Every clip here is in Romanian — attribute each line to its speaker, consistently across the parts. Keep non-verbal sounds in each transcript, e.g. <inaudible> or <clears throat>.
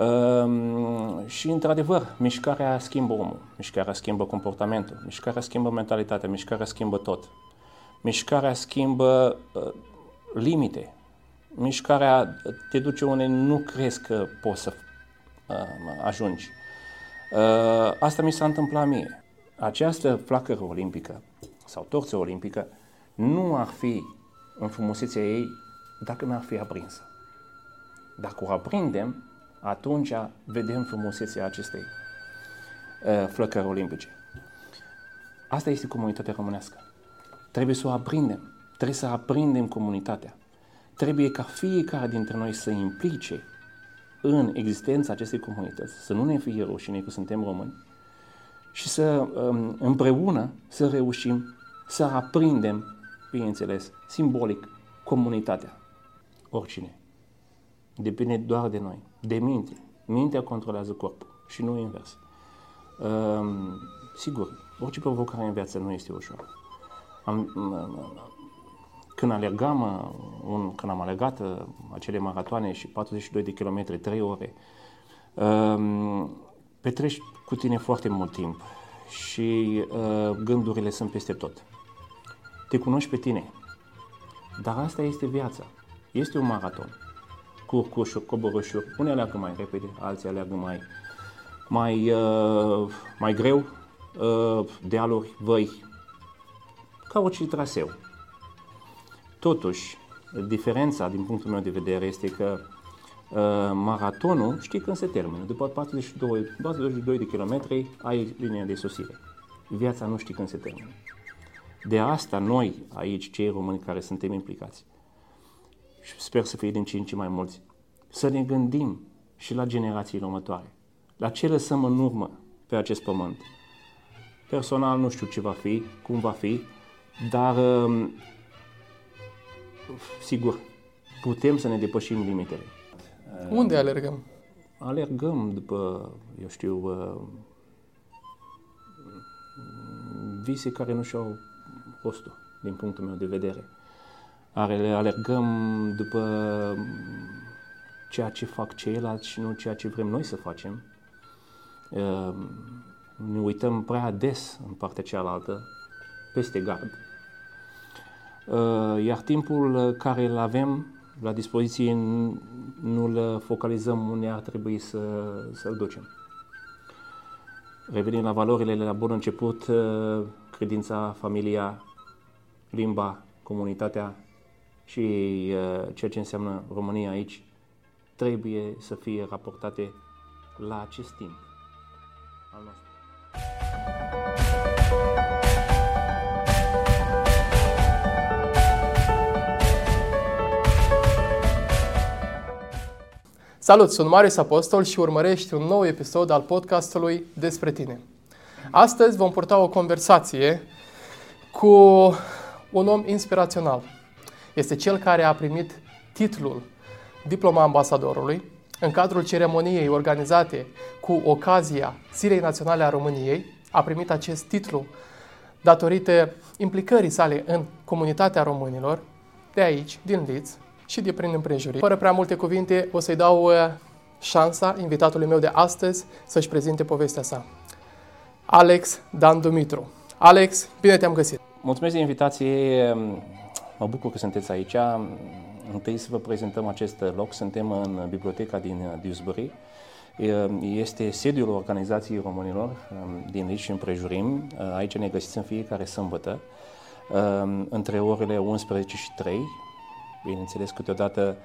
Speaker 1: Um, și, într-adevăr, mișcarea schimbă omul, mișcarea schimbă comportamentul, mișcarea schimbă mentalitatea, mișcarea schimbă tot. Mișcarea schimbă uh, limite. Mișcarea te duce unde nu crezi că poți să uh, ajungi. Uh, asta mi s-a întâmplat mie. Această flacără olimpică sau torță olimpică nu ar fi în frumusețea ei dacă n-ar fi aprinsă. Dacă o aprindem, atunci vedem frumusețea acestei uh, flăcări olimpice. Asta este comunitatea românească. Trebuie să o aprindem. Trebuie să aprindem comunitatea. Trebuie ca fiecare dintre noi să implice în existența acestei comunități, să nu ne fie rușine că suntem români și să um, împreună să reușim să aprindem, bineînțeles, simbolic, comunitatea. Oricine. Depinde doar de noi, de minte. Mintea controlează corpul și nu invers. Um, sigur, orice provocare în viață nu este ușor. Am, când alergam, un, când am alergat uh, acele maratoane și 42 de kilometri, 3 ore, um, petreci cu tine foarte mult timp și uh, gândurile sunt peste tot. Te cunoști pe tine. Dar asta este viața. Este un maraton. Curcușuri, coborâșuri. Unii aleargă mai repede, alții aleargă mai, mai, uh, mai greu, uh, dealuri, văi, ca orice traseu. Totuși, diferența din punctul meu de vedere este că uh, maratonul știi când se termină. După 42, 42 de kilometri ai linia de sosire. Viața nu știi când se termină. De asta noi aici, cei români care suntem implicați, și sper să fie din ce în ce mai mulți, să ne gândim și la generațiile următoare, la ce lăsăm în urmă pe acest pământ. Personal nu știu ce va fi, cum va fi, dar um, sigur, putem să ne depășim limitele.
Speaker 2: Unde alergăm?
Speaker 1: Alergăm după, eu știu, uh, vise care nu și-au rostul, din punctul meu de vedere. Alergăm după ceea ce fac ceilalți și nu ceea ce vrem noi să facem. Uh, ne uităm prea des în partea cealaltă, peste gard Uh, iar timpul care îl avem la dispoziție nu îl focalizăm unde ar trebui să, să-l ducem. Revenim la valorile la bun început, uh, credința, familia, limba, comunitatea și uh, ceea ce înseamnă România aici trebuie să fie raportate la acest timp al nostru.
Speaker 2: Salut, sunt Marius Apostol și urmărești un nou episod al podcastului Despre tine. Astăzi vom purta o conversație cu un om inspirațional. Este cel care a primit titlul Diploma Ambasadorului în cadrul ceremoniei organizate cu ocazia Zilei Naționale a României. A primit acest titlu datorită implicării sale în comunitatea românilor de aici, din Leeds, și de prin împrejuriri. Fără prea multe cuvinte, o să-i dau uh, șansa invitatului meu de astăzi să-și prezinte povestea sa. Alex Dan Dumitru. Alex, bine te-am găsit!
Speaker 1: Mulțumesc de invitație, mă bucur că sunteți aici. Întâi să vă prezentăm acest loc, suntem în biblioteca din Dewsbury. Este sediul organizației românilor um, din Lici și împrejurim. Aici ne găsiți în fiecare sâmbătă, um, între orele 11 și 3, Bineînțeles, câteodată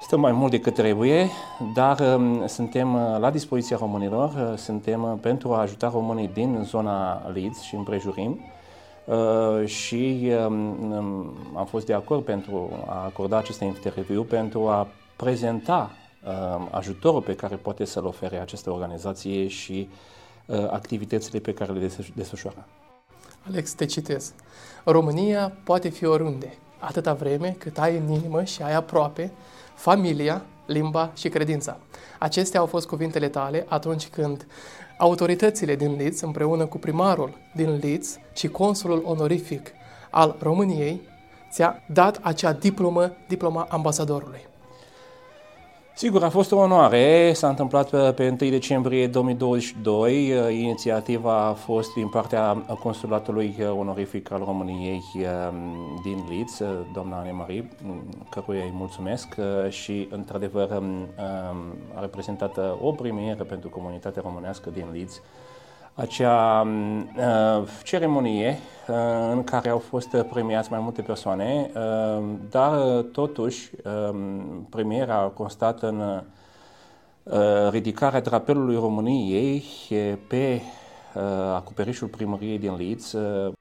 Speaker 1: stăm mai mult decât trebuie, dar um, suntem uh, la dispoziția românilor, uh, suntem uh, pentru a ajuta românii din zona Leeds și împrejurim și um, um, am fost de acord pentru a acorda acest interviu pentru a prezenta ajutorul pe care poate să-l ofere această organizație și activitățile pe care le desfășoară.
Speaker 2: Alex, te citesc. România poate fi oriunde, atâta vreme cât ai în inimă și ai aproape familia, limba și credința. Acestea au fost cuvintele tale atunci când autoritățile din Leeds, împreună cu primarul din Leeds și consulul onorific al României, ți-a dat acea diplomă, diploma ambasadorului.
Speaker 1: Sigur, a fost o onoare. S-a întâmplat pe, pe 1 decembrie 2022. Inițiativa a fost din partea Consulatului Onorific al României um, din Leeds, doamna Anemarie, căruia îi mulțumesc și, într-adevăr, um, a reprezentat o premieră pentru comunitatea românească din Leeds acea uh, ceremonie uh, în care au fost premiați mai multe persoane, uh, dar uh, totuși uh, premiera a constat în uh, ridicarea drapelului României pe uh, acoperișul primăriei din Leeds. Uh,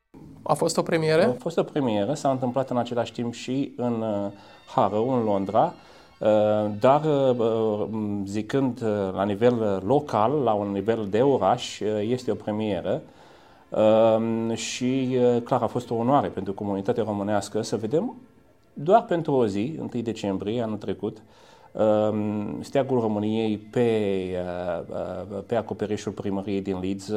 Speaker 2: a fost o premieră?
Speaker 1: A fost o premieră, s-a întâmplat în același timp și în uh, Harrow, în Londra. Uh, Uh, dar uh, zicând uh, la nivel local, la un nivel de oraș, este o premieră și clar a fost o onoare pentru comunitatea românească să vedem doar pentru o zi, 1 decembrie anul trecut, steagul României pe, pe acoperișul primăriei din Leeds.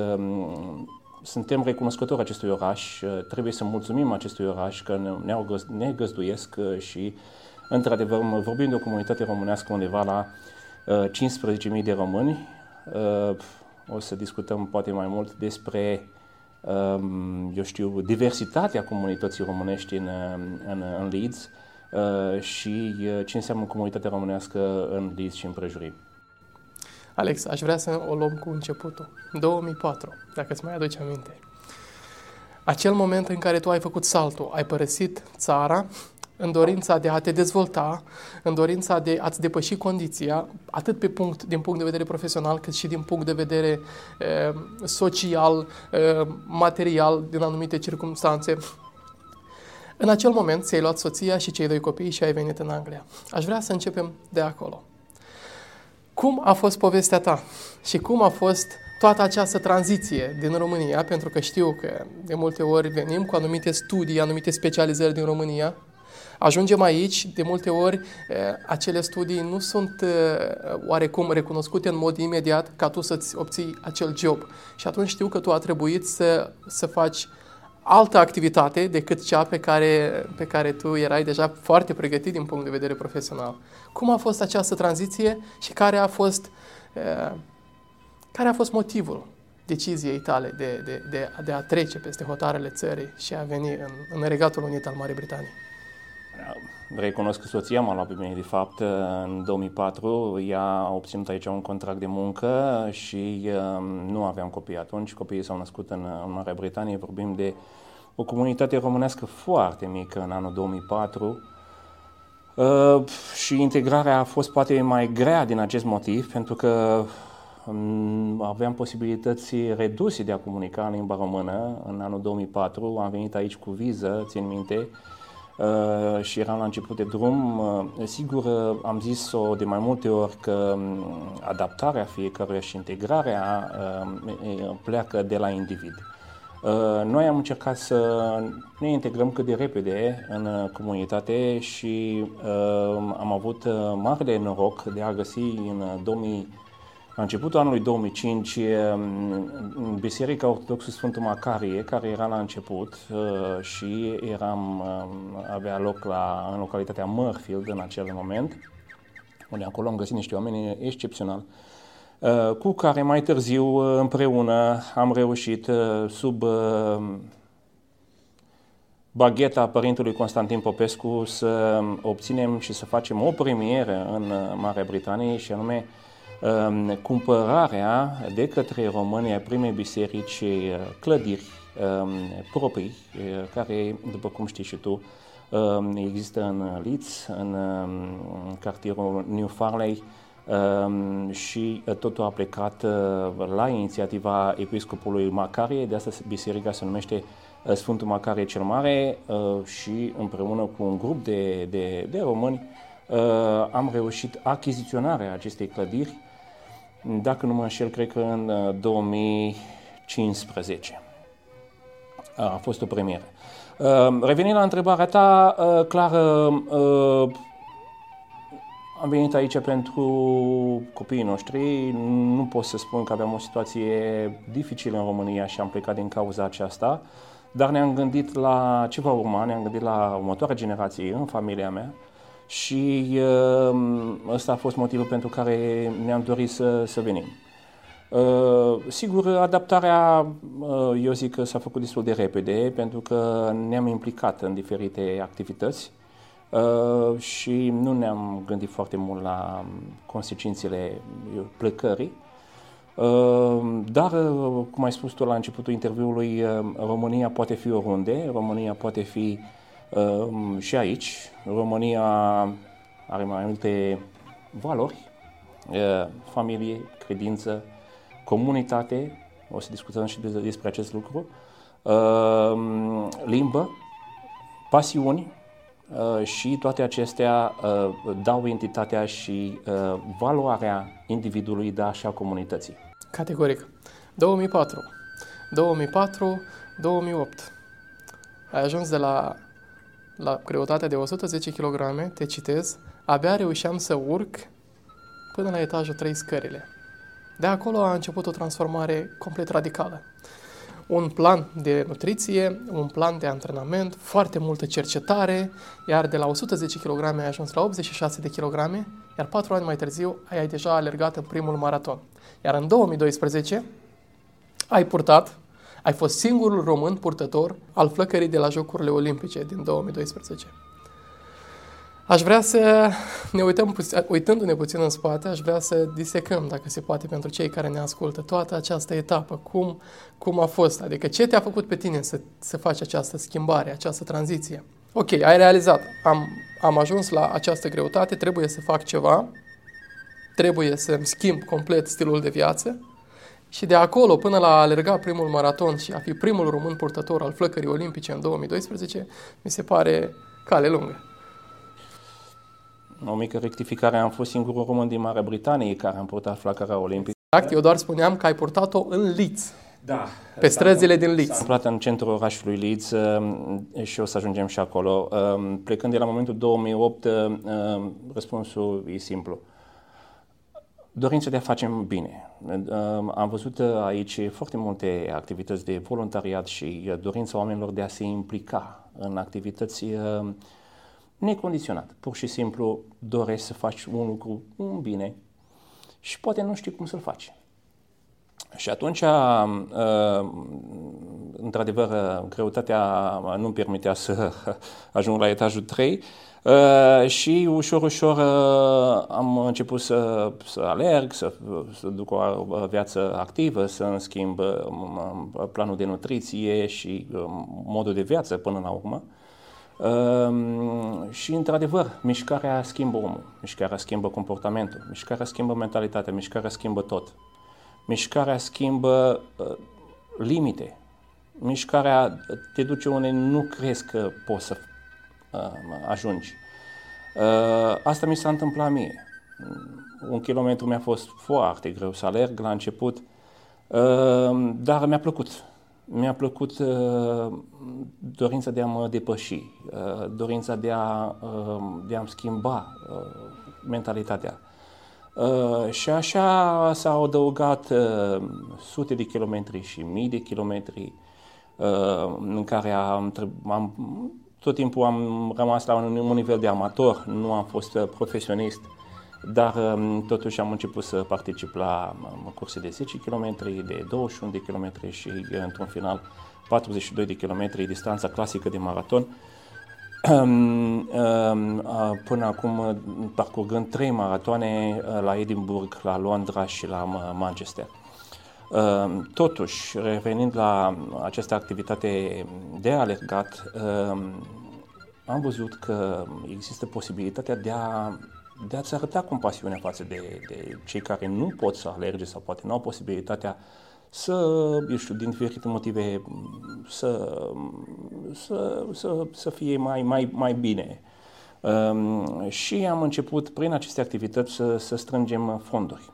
Speaker 1: Suntem recunoscători acestui oraș, trebuie să mulțumim acestui oraș că ne, găzduiesc și Într-adevăr, vorbim de o comunitate românească undeva la uh, 15.000 de români. Uh, o să discutăm poate mai mult despre, um, eu știu, diversitatea comunității românești în, în, în Leeds uh, și uh, ce înseamnă comunitatea românească în Leeds și împrejurim.
Speaker 2: Alex, aș vrea să o luăm cu începutul. 2004, dacă îți mai aduci aminte. Acel moment în care tu ai făcut saltul, ai părăsit țara, în dorința de a te dezvolta, în dorința de a-ți depăși condiția, atât pe punct, din punct de vedere profesional, cât și din punct de vedere e, social, e, material, din anumite circunstanțe. În acel moment ți-ai luat soția și cei doi copii și ai venit în Anglia. Aș vrea să începem de acolo. Cum a fost povestea ta și cum a fost toată această tranziție din România, pentru că știu că de multe ori venim cu anumite studii, anumite specializări din România, Ajungem aici, de multe ori, acele studii nu sunt oarecum recunoscute în mod imediat ca tu să-ți obții acel job. Și atunci știu că tu a trebuit să, să faci altă activitate decât cea pe care, pe care tu erai deja foarte pregătit din punct de vedere profesional. Cum a fost această tranziție și care a fost, care a fost motivul deciziei tale de, de, de, de a trece peste hotarele țării și a veni în, în Regatul Unit al Marii Britanii?
Speaker 1: Recunosc că soția m-a luat pe mine, de fapt, în 2004. Ea a obținut aici un contract de muncă și um, nu aveam copii atunci. Copiii s-au născut în, în Marea Britanie. Vorbim de o comunitate românească foarte mică în anul 2004. Uh, și integrarea a fost poate mai grea din acest motiv, pentru că um, aveam posibilități reduse de a comunica în limba română. În anul 2004 am venit aici cu viză, țin minte, Uh, și eram la început de drum. Uh, sigur, uh, am zis-o de mai multe ori că um, adaptarea fiecăruia și integrarea uh, pleacă de la individ. Uh, noi am încercat să ne integrăm cât de repede în comunitate și uh, am avut mare de noroc de a găsi în 2000 la începutul anului 2005, mm, Biserica Ortodoxă Sfântul Macarie, care era la început uh, și eram, mm, avea loc la, în localitatea Murfield în acel moment, unde acolo am găsit niște oameni excepționali, uh, cu care mai târziu uh, împreună am reușit sub bagheta părintelui Constantin Popescu să obținem și să facem o premieră în Marea Britanie și anume Ehm, cumpărarea de către români a primei biserici eh, clădiri ehm, proprii, eh, care, după cum știi și tu, ehm, există în Leeds, în cartierul New Farley, și eh, totul a plecat la inițiativa episcopului Macarie, de asta biserica se numește Sfântul Macarie cel Mare și împreună cu un grup de, de, de români am reușit achiziționarea acestei clădiri dacă nu mă înșel, cred că în 2015. Uh, a fost o premieră. Uh, revenind la întrebarea ta, uh, clar, am venit aici pentru copiii noștri. Nu pot să spun că aveam o situație dificilă în România și am plecat din cauza aceasta, dar ne-am gândit la ce va urma, ne-am gândit la următoarea generație în familia mea și uh, ăsta a fost motivul pentru care ne-am dorit să, să venim. Uh, sigur, adaptarea, uh, eu zic că s-a făcut destul de repede, pentru că ne-am implicat în diferite activități uh, și nu ne-am gândit foarte mult la consecințele plecării. Dar, cum ai spus tu la începutul interviului, România poate fi oriunde, România poate fi și aici. România are mai multe valori, familie, credință, comunitate, o să discutăm și despre acest lucru, uh, limbă, pasiuni uh, și toate acestea uh, dau entitatea și valoarea individului, dar și a comunității.
Speaker 2: Categoric. 2004, 2004, 2008. Ai ajuns de la, la greutatea de 110 kg, te citez, abia reușeam să urc până la etajul 3 scările. De acolo a început o transformare complet radicală. Un plan de nutriție, un plan de antrenament, foarte multă cercetare, iar de la 110 kg ai ajuns la 86 de kg, iar patru ani mai târziu ai deja alergat în primul maraton. Iar în 2012 ai purtat, ai fost singurul român purtător al flăcării de la Jocurile Olimpice din 2012. Aș vrea să ne uităm, uitându-ne puțin în spate, aș vrea să disecăm, dacă se poate, pentru cei care ne ascultă, toată această etapă, cum, cum a fost, adică ce te-a făcut pe tine să, să faci această schimbare, această tranziție. Ok, ai realizat, am, am ajuns la această greutate, trebuie să fac ceva, trebuie să-mi schimb complet stilul de viață și de acolo până la a alerga primul maraton și a fi primul român purtător al flăcării olimpice în 2012, mi se pare cale lungă
Speaker 1: o mică rectificare, am fost singurul român din Marea Britanie care am purtat flacăra olimpică.
Speaker 2: Exact, eu doar spuneam că ai purtat-o în Leeds.
Speaker 1: Da.
Speaker 2: Pe străzile din Leeds.
Speaker 1: Am aflat în centrul orașului Leeds um, și o să ajungem și acolo. Um, plecând de la momentul 2008, um, răspunsul e simplu. Dorința de a face bine. Am văzut aici foarte multe activități de voluntariat și dorința oamenilor de a se implica în activități necondiționat. Pur și simplu dorești să faci un lucru, un bine și poate nu știi cum să-l faci. Și atunci, uh, într-adevăr, greutatea nu-mi permitea să <laughs> ajung la etajul 3 uh, și ușor, ușor uh, am început să, să alerg, să, să duc o viață activă, să îmi schimb planul de nutriție și modul de viață până la urmă. Um, și, într-adevăr, mișcarea schimbă omul, mișcarea schimbă comportamentul, mișcarea schimbă mentalitatea, mișcarea schimbă tot. Mișcarea schimbă uh, limite. Mișcarea te duce unde nu crezi că poți să uh, ajungi. Uh, asta mi s-a întâmplat mie. Un kilometru mi-a fost foarte greu să alerg la început, uh, dar mi-a plăcut mi-a plăcut uh, dorința de a mă depăși, uh, dorința de a, uh, de a-mi schimba uh, mentalitatea. Uh, și așa s-au adăugat uh, sute de kilometri și mii de kilometri uh, în care am, am, tot timpul am rămas la un, un nivel de amator, nu am fost uh, profesionist. Uh, dar um, totuși am început să particip la um, curse de 10 km, de 21 de km și într-un final 42 de km, distanța clasică de maraton. <clears throat> Um, până acum parcurgând trei maratoane uh, la Edinburgh, la Londra și la Manchester. Totuși, revenind la această activitate de alergat, am văzut că există posibilitatea de a de a-ți arăta compasiunea față de, de cei care nu pot să alerge sau poate nu au posibilitatea să, eu știu, din diferite motive, să, să, să, să fie mai, mai, mai bine. Um, și am început prin aceste activități să, să strângem fonduri.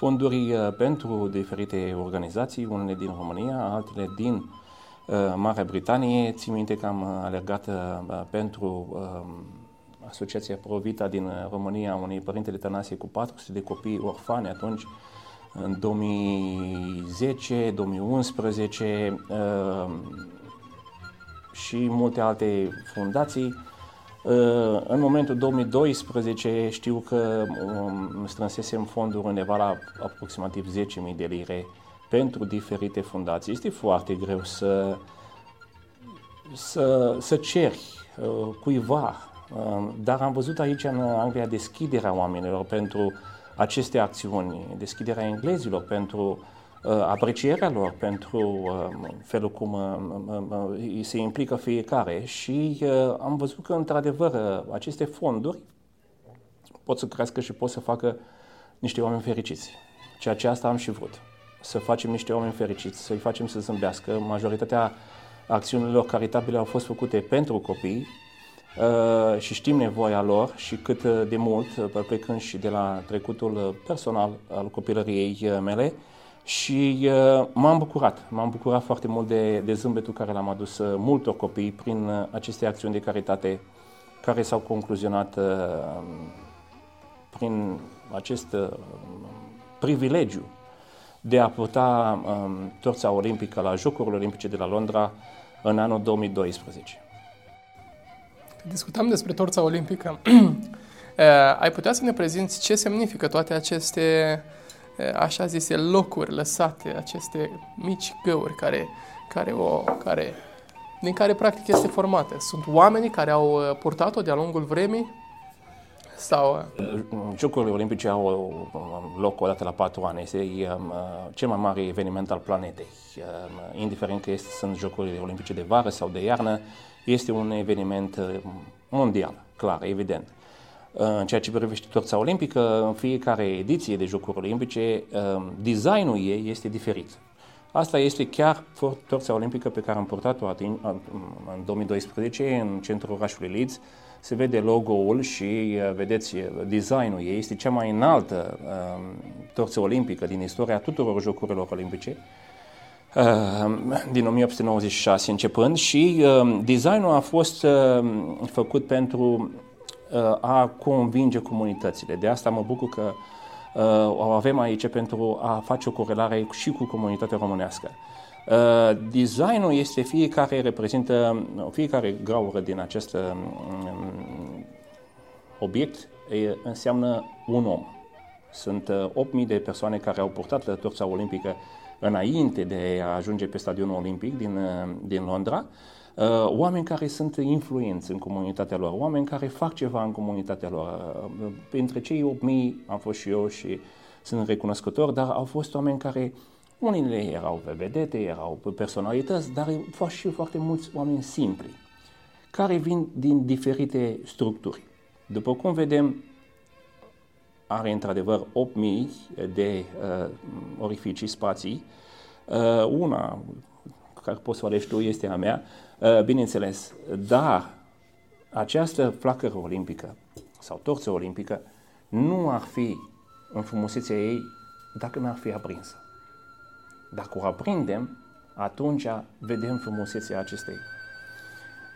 Speaker 1: Fonduri uh, pentru diferite organizații, unele din România, altele din uh, Marea Britanie. Țin minte că am alergat uh, pentru uh, Asociația Provita din uh, România, unui părinte de Tănase cu 400 de copii orfane atunci, în 2010, 2011 uh, și multe alte fundații. În momentul 2012 știu că um, strânsesem fonduri undeva la aproximativ 10.000 de lire pentru diferite fundații. Este foarte greu să, să, să ceri uh, cuiva, uh, dar am văzut aici în Anglia deschiderea oamenilor pentru aceste acțiuni, deschiderea englezilor pentru uh, aprecierea lor, pentru uh, felul cum uh, uh, se implică fiecare și uh, am văzut că, într-adevăr, uh, aceste fonduri pot să crească și pot să facă niște oameni fericiți. Ceea ce asta am și vrut. Să facem niște oameni fericiți, să-i facem să zâmbească. Majoritatea acțiunilor caritabile au fost făcute pentru copii, Uh, și știm nevoia lor și cât de mult, uh, plecând și de la trecutul personal al copilăriei mele și uh, m-am bucurat, m-am bucurat foarte mult de, de zâmbetul care l-am adus multor copii prin aceste acțiuni de caritate care s-au concluzionat prin acest privilegiu de a purta um, torța olimpică la Jocurile Olimpice de la Londra în anul 2012.
Speaker 2: Discutam despre torța olimpică. Eh, <clears throat> ai putea să ne prezinți ce semnifică toate aceste, eh, așa zise, locuri lăsate, aceste mici găuri care, care o, care, din care practic este formată? Sunt oamenii care au eh, purtat-o de-a lungul vremii? Sau...
Speaker 1: Jocurile Olimpice au loc o dată la patru ani. Este um, cel mai mare eveniment al planetei. Um, indiferent că este, sunt Jocurile Olimpice de vară sau de iarnă, este un eveniment uh, mondial, clar, evident. Uh, în ceea ce privește torța olimpică, în fiecare ediție de Jocuri Olimpice, uh, designul ei este diferit. Asta este chiar torța olimpică pe care am purtat-o în 2012 în centrul orașului Leeds. Se vede logo-ul și vedeți designul ei. Este cea mai înaltă torță olimpică din istoria tuturor Jocurilor Olimpice Ehm, din 1896 începând și ehm, designul a fost ehm, făcut pentru a convinge comunitățile. De asta mă bucur că o avem aici pentru a face o corelare și cu comunitatea românească. Designul este fiecare reprezintă, fiecare gaură din acest obiect înseamnă un om. Sunt 8.000 de persoane care au purtat torța olimpică înainte de a ajunge pe stadionul olimpic din, uh, din Londra, uh, oameni care sunt influenți în comunitatea lor, oameni care fac ceva în comunitatea lor. Uh, Între cei 8.000 am fost și eu și sunt recunoscător, dar au fost oameni care unii erau pe vedete, erau pe personalități, dar au fost și foarte mulți oameni simpli, care vin din diferite structuri. După cum vedem, are într-adevăr 8000 de uh, orificii, spații. Uh, una, care poți să o alegi tu, este a mea, uh, bineînțeles, dar această flacără olimpică sau torță olimpică nu ar fi în frumusețea ei dacă n-ar fi aprinsă. Dacă o aprindem, atunci vedem frumusețea acestei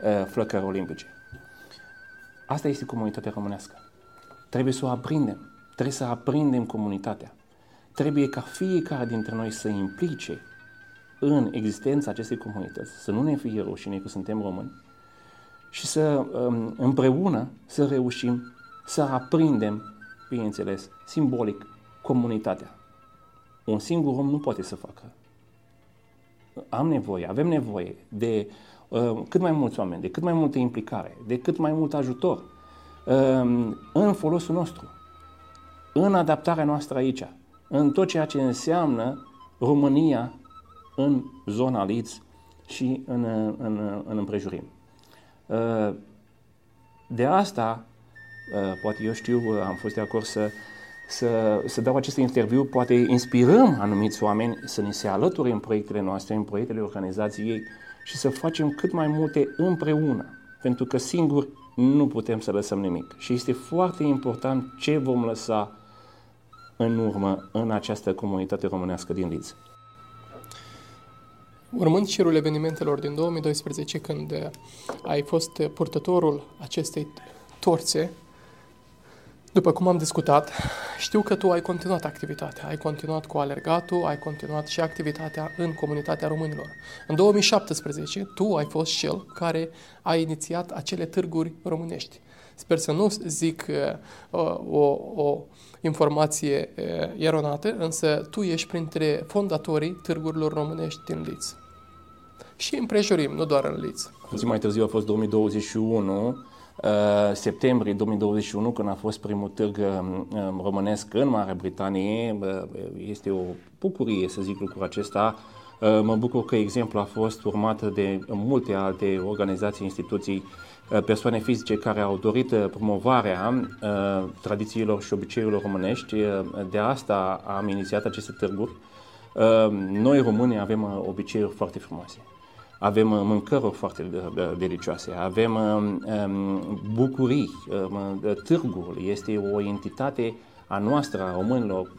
Speaker 1: uh, flăcări olimpice. Asta este comunitatea românească. Trebuie să o aprindem. Trebuie să aprindem comunitatea. Trebuie ca fiecare dintre noi să implice în existența acestei comunități, să nu ne fie rușine că suntem români și să um, împreună să reușim să aprindem, bineînțeles, simbolic, comunitatea. Un singur om nu poate să facă. Am nevoie, avem nevoie de uh, cât mai mulți oameni, de cât mai multă implicare, de cât mai mult ajutor uh, în folosul nostru în adaptarea noastră aici, în tot ceea ce înseamnă România în zona Leeds și în, în, în împrejurim. Uh, de asta, uh, poate eu știu, uh, am fost de acord să, să, să dau acest interviu, poate inspirăm anumiți oameni să ne se alăture în proiectele noastre, în proiectele organizației și să facem cât mai multe împreună. Pentru că singur nu putem să lăsăm nimic. Și este foarte important ce vom lăsa în urmă în această comunitate românească din Leeds.
Speaker 2: Urmând șirul evenimentelor din 2012, când uh, ai fost purtătorul acestei torțe, După cum am discutat, știu că tu ai continuat activitatea, ai continuat cu alergatul, ai continuat și activitatea în comunitatea românilor. În 2017, tu ai fost cel care a inițiat acele târguri românești. Sper să nu zic uh, o, o informație uh, eronată, însă tu ești printre fondatorii târgurilor românești din Liț. Și împrejurim, nu doar în Liț.
Speaker 1: Puțin mai târziu a fost 2021, Uh, septembrie 2021, când a fost primul târg um, um, românesc în Marea Britanie. Este o bucurie să zic lucrul acesta. Uh, mă bucur că exemplul a fost urmat de multe alte organizații, instituții, uh, persoane fizice care au dorit promovarea tradițiilor și obiceiurilor românești. De asta am inițiat aceste târguri. Noi, românii, avem obiceiuri foarte frumoase avem uh, mâncăruri foarte uh, delicioase, avem uh, um, bucurii, târgul este o entitate a noastră, a românilor,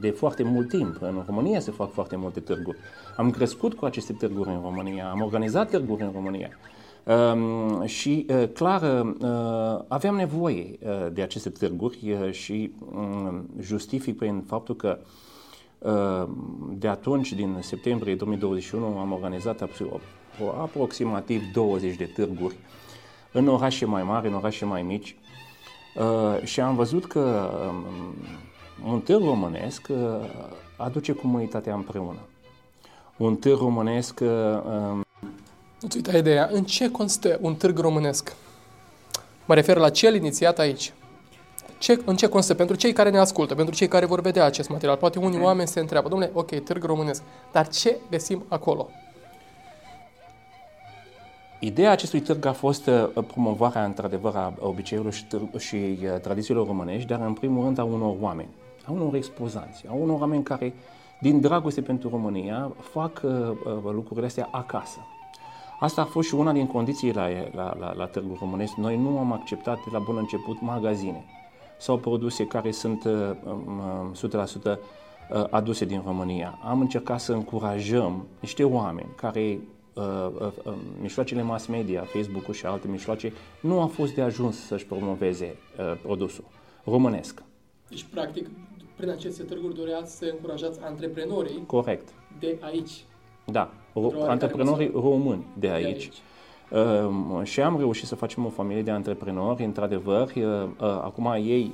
Speaker 1: de foarte mult timp. În România se fac foarte multe târguri. Am crescut cu aceste târguri în România, am organizat târguri în România. Um, și uh, clar uh, aveam nevoie uh, de aceste târguri uh, și um, justific prin faptul că uh, de atunci, din septembrie 2021, am organizat aproximativ 20 de târguri în orașe mai mari, în orașe mai mici uh, și am văzut că um, un târg românesc uh, aduce comunitatea împreună. Un târg românesc... Uh, um,
Speaker 2: Nu-ți uita ideea. În ce constă un târg românesc? Mă refer la cel inițiat aici ce, în ce constă pentru cei care ne ascultă, pentru cei care vor vedea acest material. Poate unii okay. oameni se întreabă, domnule, ok, târg românesc, dar ce găsim acolo?
Speaker 1: Ideea acestui târg a fost uh, promovarea, într-adevăr, a obiceiurilor și, târg, și uh, tradițiilor românești, dar, în primul rând, a unor oameni, a unor expozanți, a unor oameni care, din dragoste pentru România, fac uh, uh, lucrurile astea acasă. Asta a fost și una din condițiile la, la, la, la Târgul Românesc. Noi nu am acceptat de la bun început magazine sau produse care sunt 100% uh, um, uh, aduse din România. Am încercat să încurajăm niște oameni care uh, uh, mijloacele mass media, Facebook-ul și alte mijloace, nu au fost de ajuns să-și promoveze uh, produsul românesc.
Speaker 2: Deci, practic, prin aceste târguri doreați să încurajați antreprenorii
Speaker 1: Corect.
Speaker 2: de aici.
Speaker 1: Da, antreprenorii români de aici. De aici. Ehm, și am reușit să facem o familie de antreprenori, într-adevăr. Acum ei,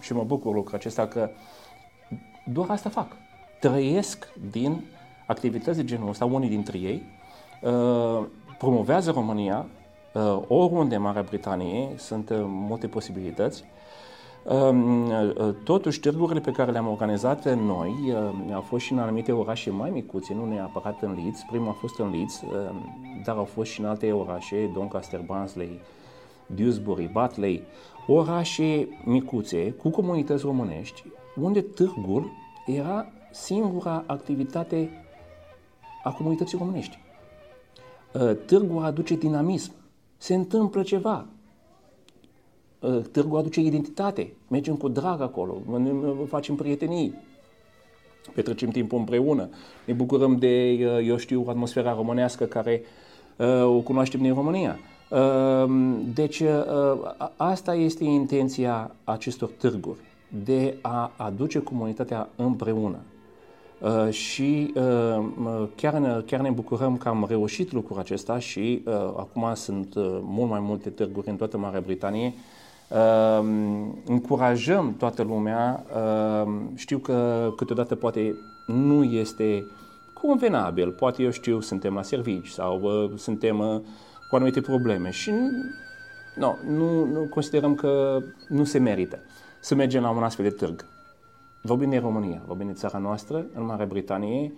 Speaker 1: și mă bucur lucrul acesta, că doar asta fac. Trăiesc din activități de genul ăsta, unii dintre ei, promovează România, oriunde în Marea Britanie, sunt multe posibilități, Totuși, târgurile pe care le-am organizat noi au fost și în anumite orașe mai micuțe, nu neapărat în Leeds. Primul a fost în Leeds, dar au fost și în alte orașe, Doncaster, Barnsley, Dewsbury, Batley, orașe micuțe cu comunități românești, unde târgul era singura activitate a comunității românești. Târgul aduce dinamism, se întâmplă ceva, Ă, târgul aduce identitate. Mergem cu drag acolo, facem prietenii, petrecem timpul împreună, ne bucurăm de, eu știu, atmosfera românească care ă, o cunoaștem din România. Ă, deci asta este intenția acestor târguri, de a aduce comunitatea împreună. Uh, și uh, chiar, ne, chiar ne bucurăm că am reușit lucrul acesta și uh, acum sunt uh, mult mai multe târguri în toată Marea Britanie Uh, încurajăm toată lumea. Uh, știu că câteodată poate nu este convenabil, poate eu știu, suntem la servici sau uh, suntem uh, cu anumite probleme și no, nu, nu considerăm că nu se merită să mergem la un astfel de târg. Vorbim de România, vorbim de țara noastră, în Marea Britanie,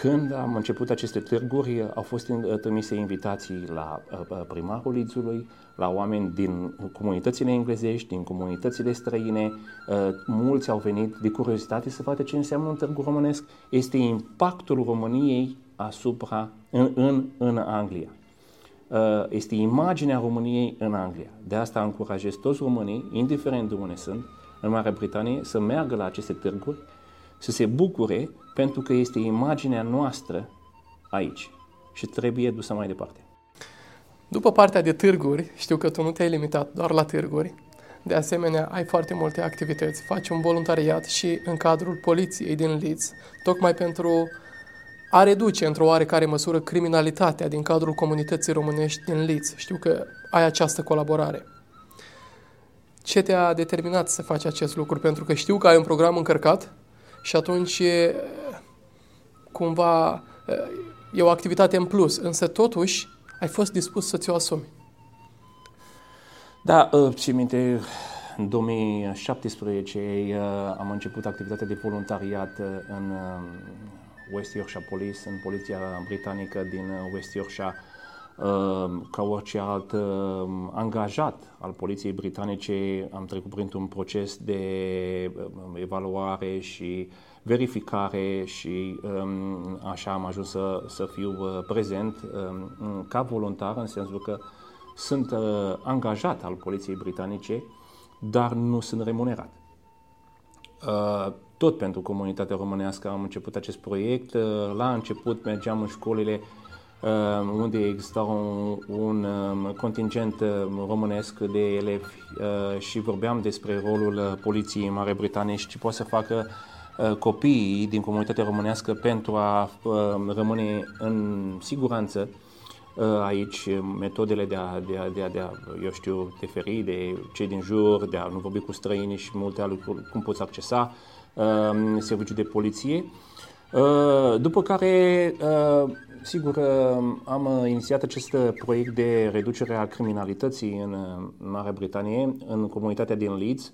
Speaker 1: când am început aceste târguri, au fost trimise invitații la uh, primarul Lidzului, la oameni din comunitățile englezești, din comunitățile străine. Uh, mulți au venit de curiozitate să vadă ce înseamnă un târg românesc. Este impactul României asupra, în, în, în Anglia. Uh, este imaginea României în Anglia. De asta încurajez toți românii, indiferent de unde sunt, în Marea Britanie, să meargă la aceste târguri, să se bucure pentru că este imaginea noastră aici și trebuie dusă mai departe.
Speaker 2: După partea de târguri, știu că tu nu te-ai limitat doar la târguri, De asemenea, ai foarte multe activități. Faci un voluntariat și în cadrul poliției din Leeds, tocmai pentru a reduce într-o oarecare măsură criminalitatea din cadrul comunității românești din Leeds. Știu că ai această colaborare. Ce te-a determinat să faci acest lucru? Pentru că știu că ai un program încărcat și atunci cumva e o activitate în plus, însă totuși ai fost dispus să ți-o asumi.
Speaker 1: Da, ți minte, în 2017 am început activitatea de voluntariat în West Yorkshire Police, în poliția britanică din West Yorkshire, ca orice alt angajat al poliției britanice, am trecut printr-un proces de evaluare și verificare și așa am ajuns să, să fiu prezent ca voluntar, în sensul că sunt angajat al poliției britanice, dar nu sunt remunerat. Tot pentru comunitatea românească am început acest proiect. La început mergeam în școlile unde exista un, un contingent românesc de elevi și vorbeam despre rolul poliției în Marea Britanie și ce poate să facă copiii din comunitatea românească pentru a rămâne în siguranță aici metodele de a, de a, de a, de a eu știu, te feri de cei din jur, de a nu vorbi cu străini și multe alte lucruri, cum poți accesa uh, serviciul de poliție. Uh, după care, uh, sigur, uh, am inițiat acest proiect de reducere a criminalității în Marea Britanie, în comunitatea din Leeds,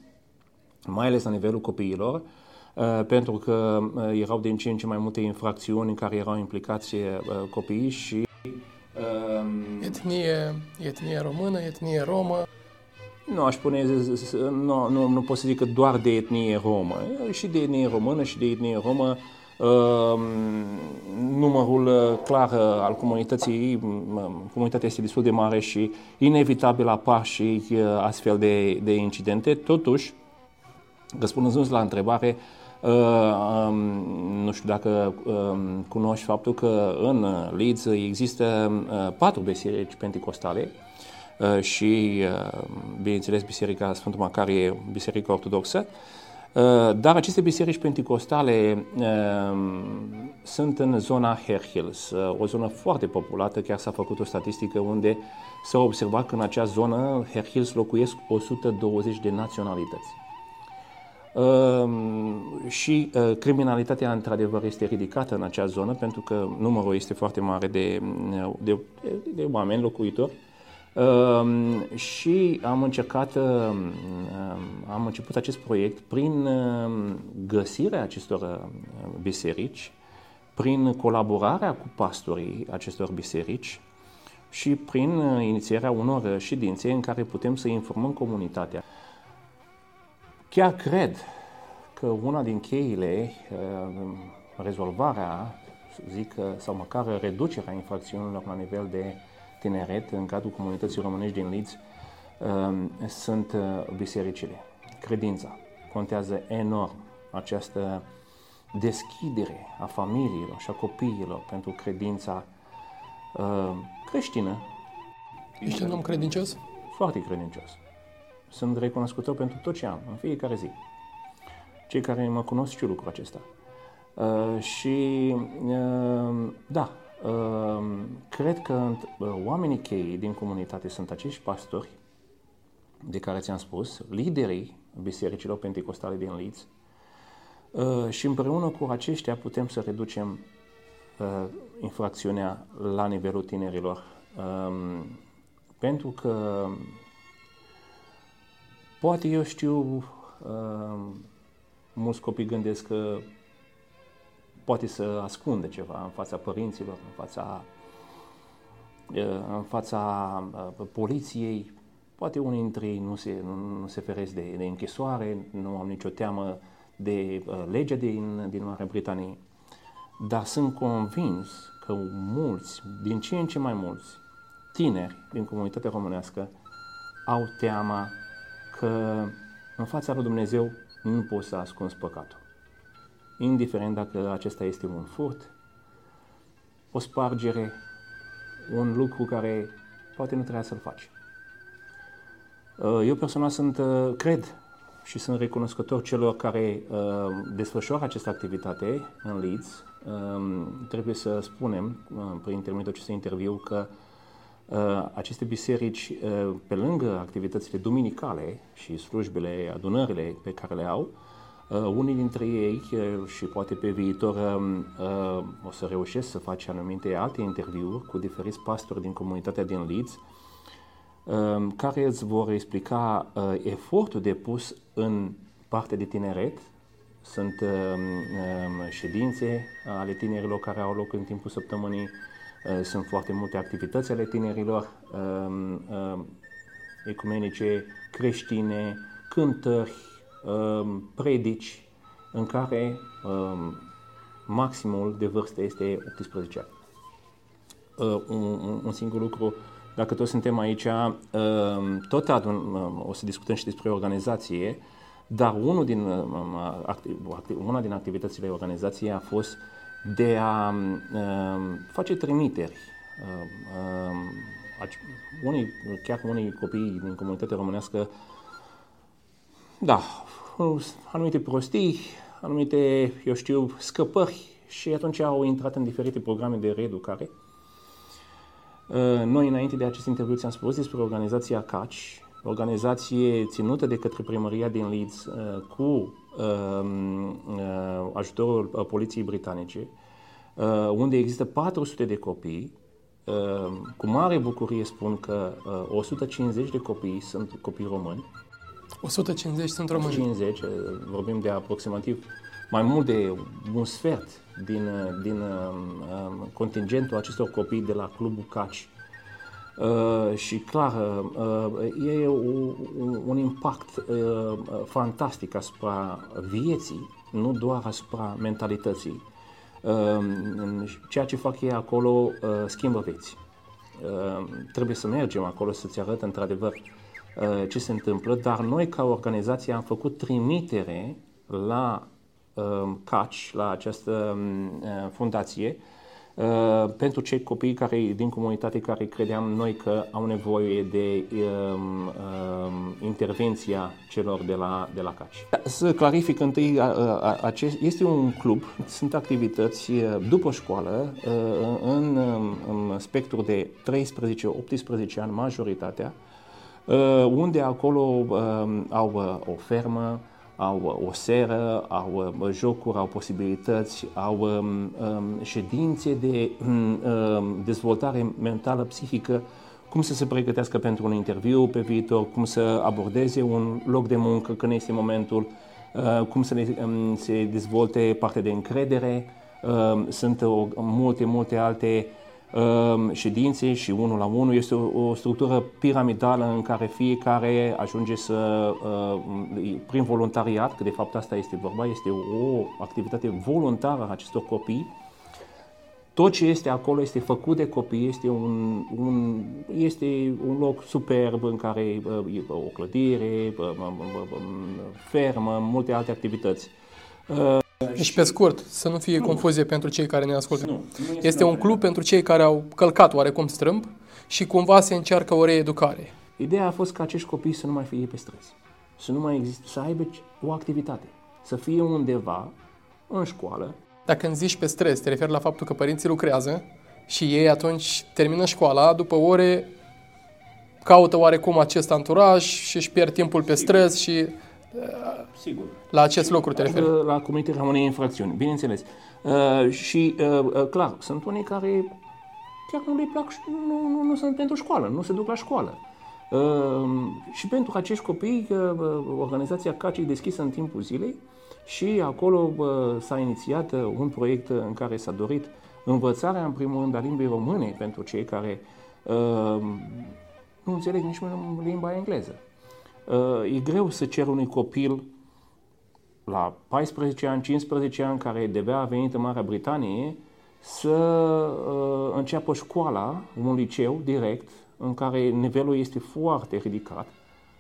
Speaker 1: mai ales la nivelul copiilor, uh, pentru că uh, erau din ce în ce mai multe infracțiuni în care erau implicați uh, copiii și
Speaker 2: Etnie, etnie română, etnie romă.
Speaker 1: Nu aș spune, nu, nu, nu pot să zic că doar de etnie romă, și de etnie română și de etnie romă. Uh, numărul uh, clar uh, al comunității, comunitatea este destul de mare și inevitabil apar și astfel de, de incidente. Totuși, răspunzând la întrebare, Uh, um, nu știu dacă uh, cunoști faptul că în Leeds există uh, patru biserici penticostale uh, și, uh, bineînțeles, Biserica Sfântul Macarie, Biserica Ortodoxă, uh, dar aceste biserici penticostale uh, sunt în zona Hare Hills, uh, o zonă foarte populată, chiar s-a făcut o statistică unde s-a observat că în acea zonă Hare Hills locuiesc 120 de naționalități. Ehm, și uh, criminalitatea într-adevăr este ridicată în acea zonă pentru că numărul este foarte mare de, de, de oameni locuitori ehm, și am încercat, ehm, am început acest proiect prin găsirea acestor biserici, prin colaborarea cu pastorii acestor biserici și prin inițierea unor ședințe în care putem să informăm comunitatea. Chiar cred că una din cheile, uh, rezolvarea, zic, sau măcar reducerea infracțiunilor la nivel de tineret în cadrul comunității românești din Leeds um, sunt uh, bisericile. Credința contează enorm această deschidere a familiilor și a copiilor pentru credința uh, creștină.
Speaker 2: Ești un om credincios?
Speaker 1: Foarte credincios. Sunt recunoscător pentru tot ce am, în fiecare zi. Cei care mă cunosc știu lucrul acesta. Uh, și uh, da, uh, cred că uh, oamenii chei din comunitate sunt acești pastori de care ți-am spus, liderii bisericilor pentecostale din Leeds uh, și împreună cu aceștia putem să reducem uh, infracțiunea la nivelul tinerilor. Uh, pentru că Poate eu știu, uh, mulți copii gândesc că poate să ascunde ceva în fața părinților, în fața, uh, în fața uh, poliției. Poate unii dintre ei nu se, nu, nu se feresc de, de închisoare, nu am nicio teamă de uh, legea din, din Marea Britanie, dar sunt convins că mulți, din ce în ce mai mulți, tineri din comunitatea românească au teama că în fața lui Dumnezeu nu poți să ascunzi păcatul. Indiferent dacă acesta este un furt, o spargere, un lucru care poate nu trebuia să-l faci. Eu personal sunt, cred și sunt recunoscător celor care desfășoară această activitate în Leeds. Trebuie să spunem, prin intermediul acestui interviu, că aceste biserici, pe lângă activitățile duminicale și slujbele, adunările pe care le au, Uh, unii dintre ei, uh, și poate pe viitor um, uh, o să reușesc să fac anumite alte interviuri cu diferiți pastori din comunitatea din Leeds, um, care îți vor explica efortul depus în partea de tineret. Sunt um, ședințe ale tinerilor care au loc în timpul săptămânii, sunt foarte multe activități ale tinerilor ecumenice, creștine, cântări, Um, predici în care um, maximul de vârstă este 18 ani. Uh, un, un singur lucru, dacă toți suntem aici, um, tot adun, o să discutăm și despre organizație, dar unul din, una din activitățile organizației a fost de a face trimiteri. unii, chiar unii copii din comunitatea românească da, anumite prostii, anumite, eu știu, scăpări și atunci au intrat în diferite programe de reeducare. Uh, noi, înainte de acest interviu, ți-am spus despre organizația CACI, organizație ținută de către primăria din Leeds uh, cu um, uh, ajutorul poliției britanice, unde există 400 de copii. Cu mare bucurie spun că 150 de copii sunt copii români
Speaker 2: 150 sunt români.
Speaker 1: 50, eh, vorbim de aproximativ mai mult de un sfert din, eh, din uh, contingentul acestor copii de la Clubul Caci. Uh, și clar, uh, e un, un impact uh, fantastic asupra vieții, nu doar asupra mentalității. Uh, ceea ce fac ei acolo uh, schimbă vieți. Uh, trebuie să mergem acolo să-ți arăt într-adevăr Uh, ce se întâmplă, dar noi ca organizație am făcut trimitere la um, CACI, la această um, uh, fundație, Uh, pentru cei copii care, din comunitate care credeam noi că au nevoie de um, um, intervenția celor de la, de la CACI. Să clarific întâi, uh, uh, acest, este un club, sunt activități după școală, uh, în, în spectru de 13-18 ani majoritatea, Uh, unde acolo um, au uh, o fermă, au uh, o seră, au jocuri, au posibilități, au um, um, ședințe de dezvoltare mentală, psihică, cum să se pregătească pentru un interviu pe viitor, cum să abordeze un loc de muncă când este momentul, cum să se dezvolte partea de încredere. Sunt multe, multe alte Ehm, ședințe și unul la unul. Este o, o structură piramidală în care fiecare ajunge să, ehm, prin voluntariat, că de fapt asta este vorba, este o activitate voluntară a acestor copii, tot ce este acolo este făcut de copii, este un, un, este un loc superb în care e o clădire, fermă, multe alte activități.
Speaker 2: Deci, pe scurt, să nu fie nu. confuzie pentru cei care ne ascultă. Nu, nu este este un club pentru cei care au călcat oarecum strâmb și cumva se încearcă o reeducare.
Speaker 1: Ideea a fost ca acești copii să nu mai fie pe străzi, să nu mai există, să aibă o activitate, să fie undeva în școală.
Speaker 2: Dacă îmi zici pe stres, te referi la faptul că părinții lucrează și ei atunci termină școala, după ore caută oarecum acest anturaj și își pierd timpul pe străzi și
Speaker 1: Sigur.
Speaker 2: La acest lucru te referi?
Speaker 1: La comiterea unei infracțiuni, bineînțeles. Uh, și, uh, uh, clar, sunt unii care chiar nu le plac, nu, nu, nu sunt pentru școală, nu se duc la școală. Uh, și pentru acești copii, uh, organizația CACI e deschisă în timpul zilei și acolo uh, s-a inițiat uh, un proiect în care s-a dorit învățarea, în primul rând, a limbii române pentru cei care uh, nu înțeleg nici limba engleză. Uh, e greu să cer unui copil la 14 ani, 15 ani, care de a venit în Marea Britanie, să uh, înceapă școala, un liceu direct, în care nivelul este foarte ridicat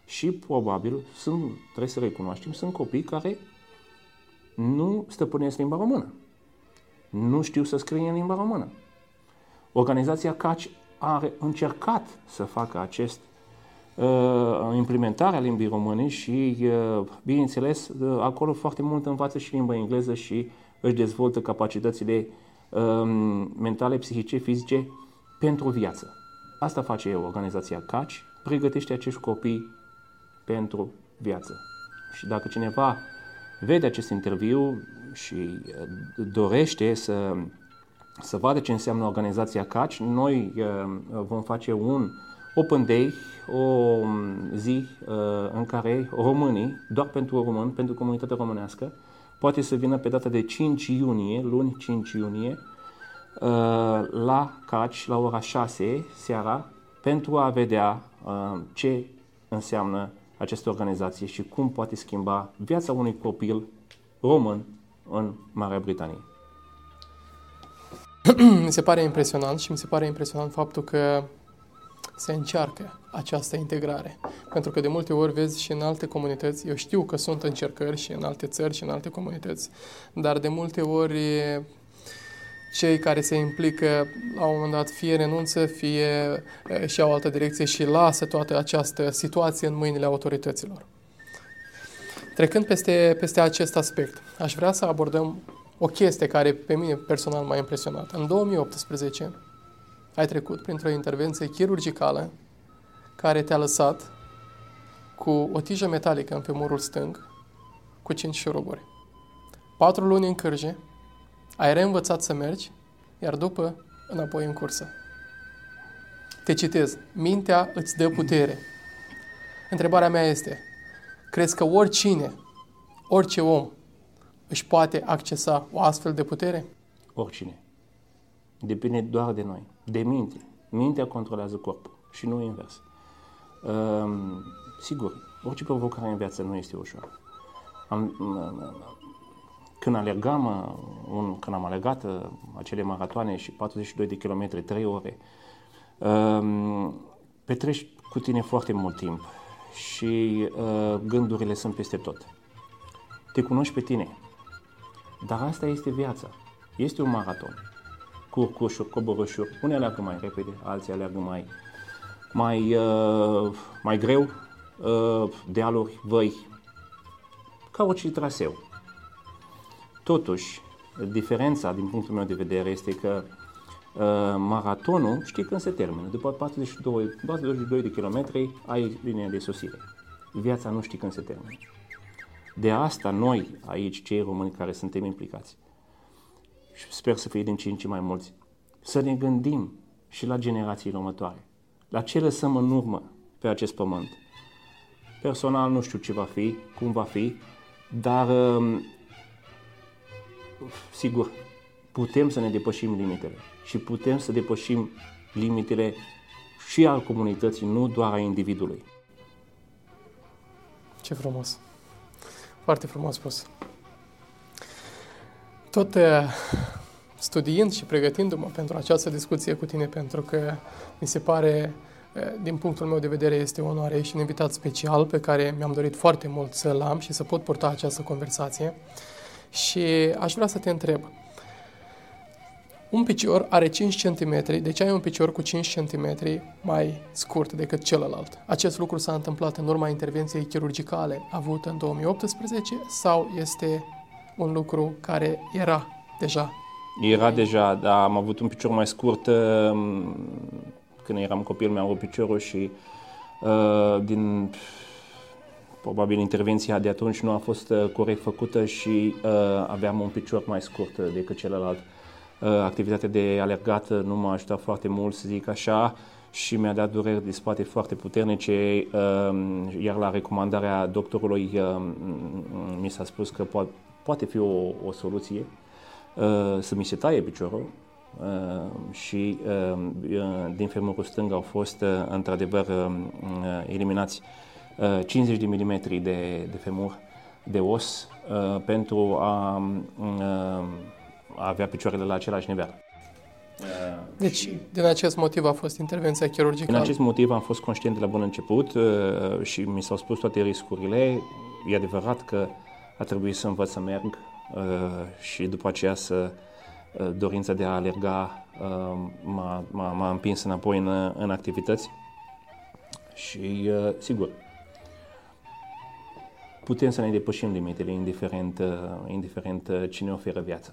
Speaker 1: și probabil sunt, trebuie să recunoaștem, sunt copii care nu stăpânesc limba română. Nu știu să scrie în limba română. Organizația CACI a încercat să facă acest uh, implementarea limbii române și, uh, bineînțeles, uh, acolo foarte mult învață și limba engleză și își dezvoltă capacitățile uh, mentale, psihice, fizice pentru viață. Asta face eu, organizația CACI, pregătește acești copii pentru viață. Și dacă cineva vede acest interviu și uh, dorește să, să vadă ce înseamnă organizația CACI, noi uh, vom face un Open Day, o um, zi uh, în care românii, doar pentru români, pentru comunitatea românească, poate să vină pe data de 5 iunie, luni 5 iunie, la CACI, la ora 6 seara, pentru a vedea ce înseamnă această organizație și cum poate schimba viața unui copil român în Marea Britanie. <clears throat>
Speaker 2: mi se pare impresionant și mi se pare impresionant faptul că se încearcă această integrare. Pentru că de multe ori vezi și în alte comunități, eu știu că sunt încercări și în alte țări și în alte comunități, dar de multe ori cei care se implică la un moment dat fie renunță, fie și au altă direcție și lasă toată această situație în mâinile autorităților. Trecând peste, peste acest aspect, aș vrea să abordăm o chestie care pe mine personal m-a impresionat. În 2018 ai trecut printr-o intervenție chirurgicală care te-a lăsat cu o tijă metalică în femurul stâng, cu cinci șuruburi. Patru luni în cârje, ai reînvățat să mergi, iar după înapoi în cursă. Te citez. Mintea îți dă putere. Întrebarea mea este, crezi că oricine, orice om, își poate accesa o astfel de putere?
Speaker 1: Oricine. Depinde doar de noi, de minte. Mintea controlează corpul și nu invers. Um, sigur, orice provocare în viață nu este ușor. Am, când alergam, uh, un, când am alergat uh, acele maratoane și 42 de kilometri, 3 ore, um, petreci cu tine foarte mult timp și uh, gândurile sunt peste tot. Te cunoști pe tine. Dar asta este viața. Este un maraton. Curcușuri, coborâșuri. Unii alergă mai repede, alții alergă mai, mai, uh, mai greu, uh, dealuri, văi, ca orice traseu. Totuși, diferența din punctul meu de vedere este că uh, maratonul știi când se termină. După 42, 42 de kilometri ai linia de sosire. Viața nu știi când se termină. De asta noi aici, cei români care suntem implicați, și sper să fie din ce în ce mai mulți, să ne gândim și la generațiile următoare, la ce lăsăm în urmă pe acest pământ. Personal nu știu ce va fi, cum va fi, dar um, sigur, putem să ne depășim limitele și putem să depășim limitele și al comunității, nu doar a individului.
Speaker 2: Ce frumos! Foarte frumos spus. Tot uh, studiind și pregătindu-mă pentru această discuție cu tine, pentru că mi se pare, uh, din punctul meu de vedere, este o onoare și un invitat special pe care mi-am dorit foarte mult să-l am și să pot purta această conversație. Și aș vrea să te întreb, un picior are 5 cm, deci ai un picior cu 5 cm mai scurt decât celălalt. Acest lucru s-a întâmplat în urma intervenției chirurgicale avută în 2018 sau este un lucru care era deja?
Speaker 1: Era deja, dar am avut un picior mai scurt um, când eram copil, mi-am avut piciorul și uh, din probabil intervenția de atunci nu a fost uh, corect făcută și uh, aveam un picior mai scurt decât celălalt. Uh, activitatea de alergat nu m-a ajutat foarte mult, să zic așa, și mi-a dat dureri de spate foarte puternice, uh, iar la recomandarea doctorului uh, mi s-a spus că po- poate fi o, o soluție uh, să mi se taie piciorul, Uh, și uh, din femurul stâng au fost uh, într-adevăr uh, eliminați 50 de milimetri de, de femur de os uh, pentru a, uh, a avea picioarele la același nivel.
Speaker 2: Uh, deci, și, din acest motiv a fost intervenția chirurgicală?
Speaker 1: Din acest motiv am fost conștient de la bun început uh, și mi s-au spus toate riscurile. E adevărat că a trebuit să învăț să merg uh, și după aceea să uh, dorința de a alerga uh, m-a, m-a, m-a împins înapoi în, în activități Și, uh, sigur, putem să ne depășim limitele, indiferent, uh, indiferent uh, cine oferă viața.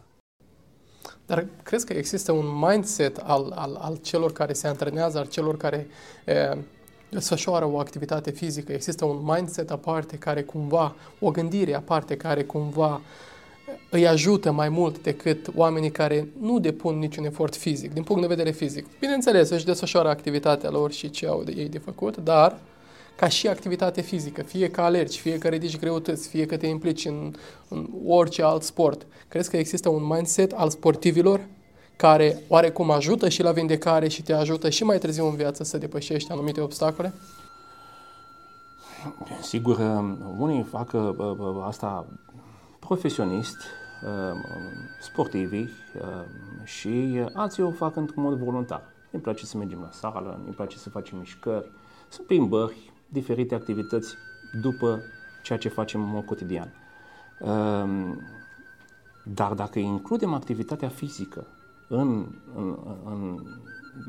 Speaker 2: Dar crezi că există un mindset al, al, al celor care se antrenează, al celor care e, desfășoară o activitate fizică? Există un mindset aparte care cumva, o gândire aparte care cumva îi ajută mai mult decât oamenii care nu depun niciun efort fizic, din punct de vedere fizic. Bineînțeles, își desfășoară activitatea lor și ce au de ei de făcut, dar ca și activitate fizică, fie că alergi, fie că ridici greutăți, fie că te implici în, în orice alt sport. Crezi că există un mindset al sportivilor care oarecum ajută și la vindecare și te ajută și mai târziu în viață să depășești anumite obstacole?
Speaker 1: Sigur, um, unii fac uh, uh, asta profesionist, um, sportivi um, și alții o fac într-un mod voluntar. Îmi place să mergem la sală, îmi place să facem mișcări, să plimbări, diferite activități după ceea ce facem în mod cotidian. Ehm, dar dacă includem activitatea fizică în, în, în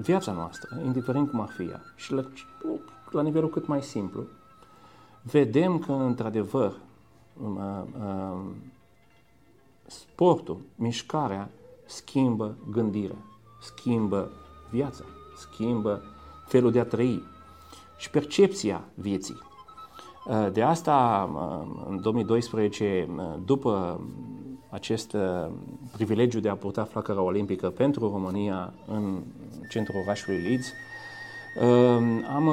Speaker 1: viața noastră, indiferent cum ar fi ea, și la, la nivelul cât mai simplu, vedem că, într-adevăr, sportul, mișcarea, schimbă gândirea, schimbă viața, schimbă felul de a trăi, și percepția vieții. Uh, de asta, uh, în 2012, uh, după acest privilegiu de a purta flacăra olimpică pentru România în centrul orașului Leeds, am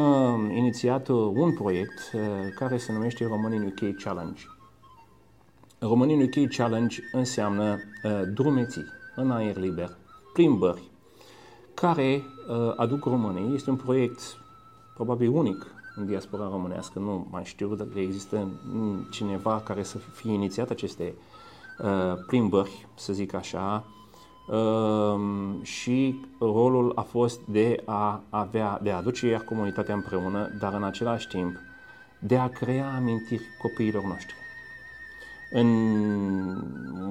Speaker 1: inițiat un proiect care se numește România UK Challenge. România UK Challenge înseamnă drumeții în aer liber, plimbări, care aduc României. Este un proiect probabil unic în diaspora românească, nu mai știu dacă există cineva care să fie inițiat aceste uh, plimbări, să zic așa, uh, și rolul a fost de a avea, de a aduce iar comunitatea împreună, dar în același timp de a crea amintiri copiilor noștri. În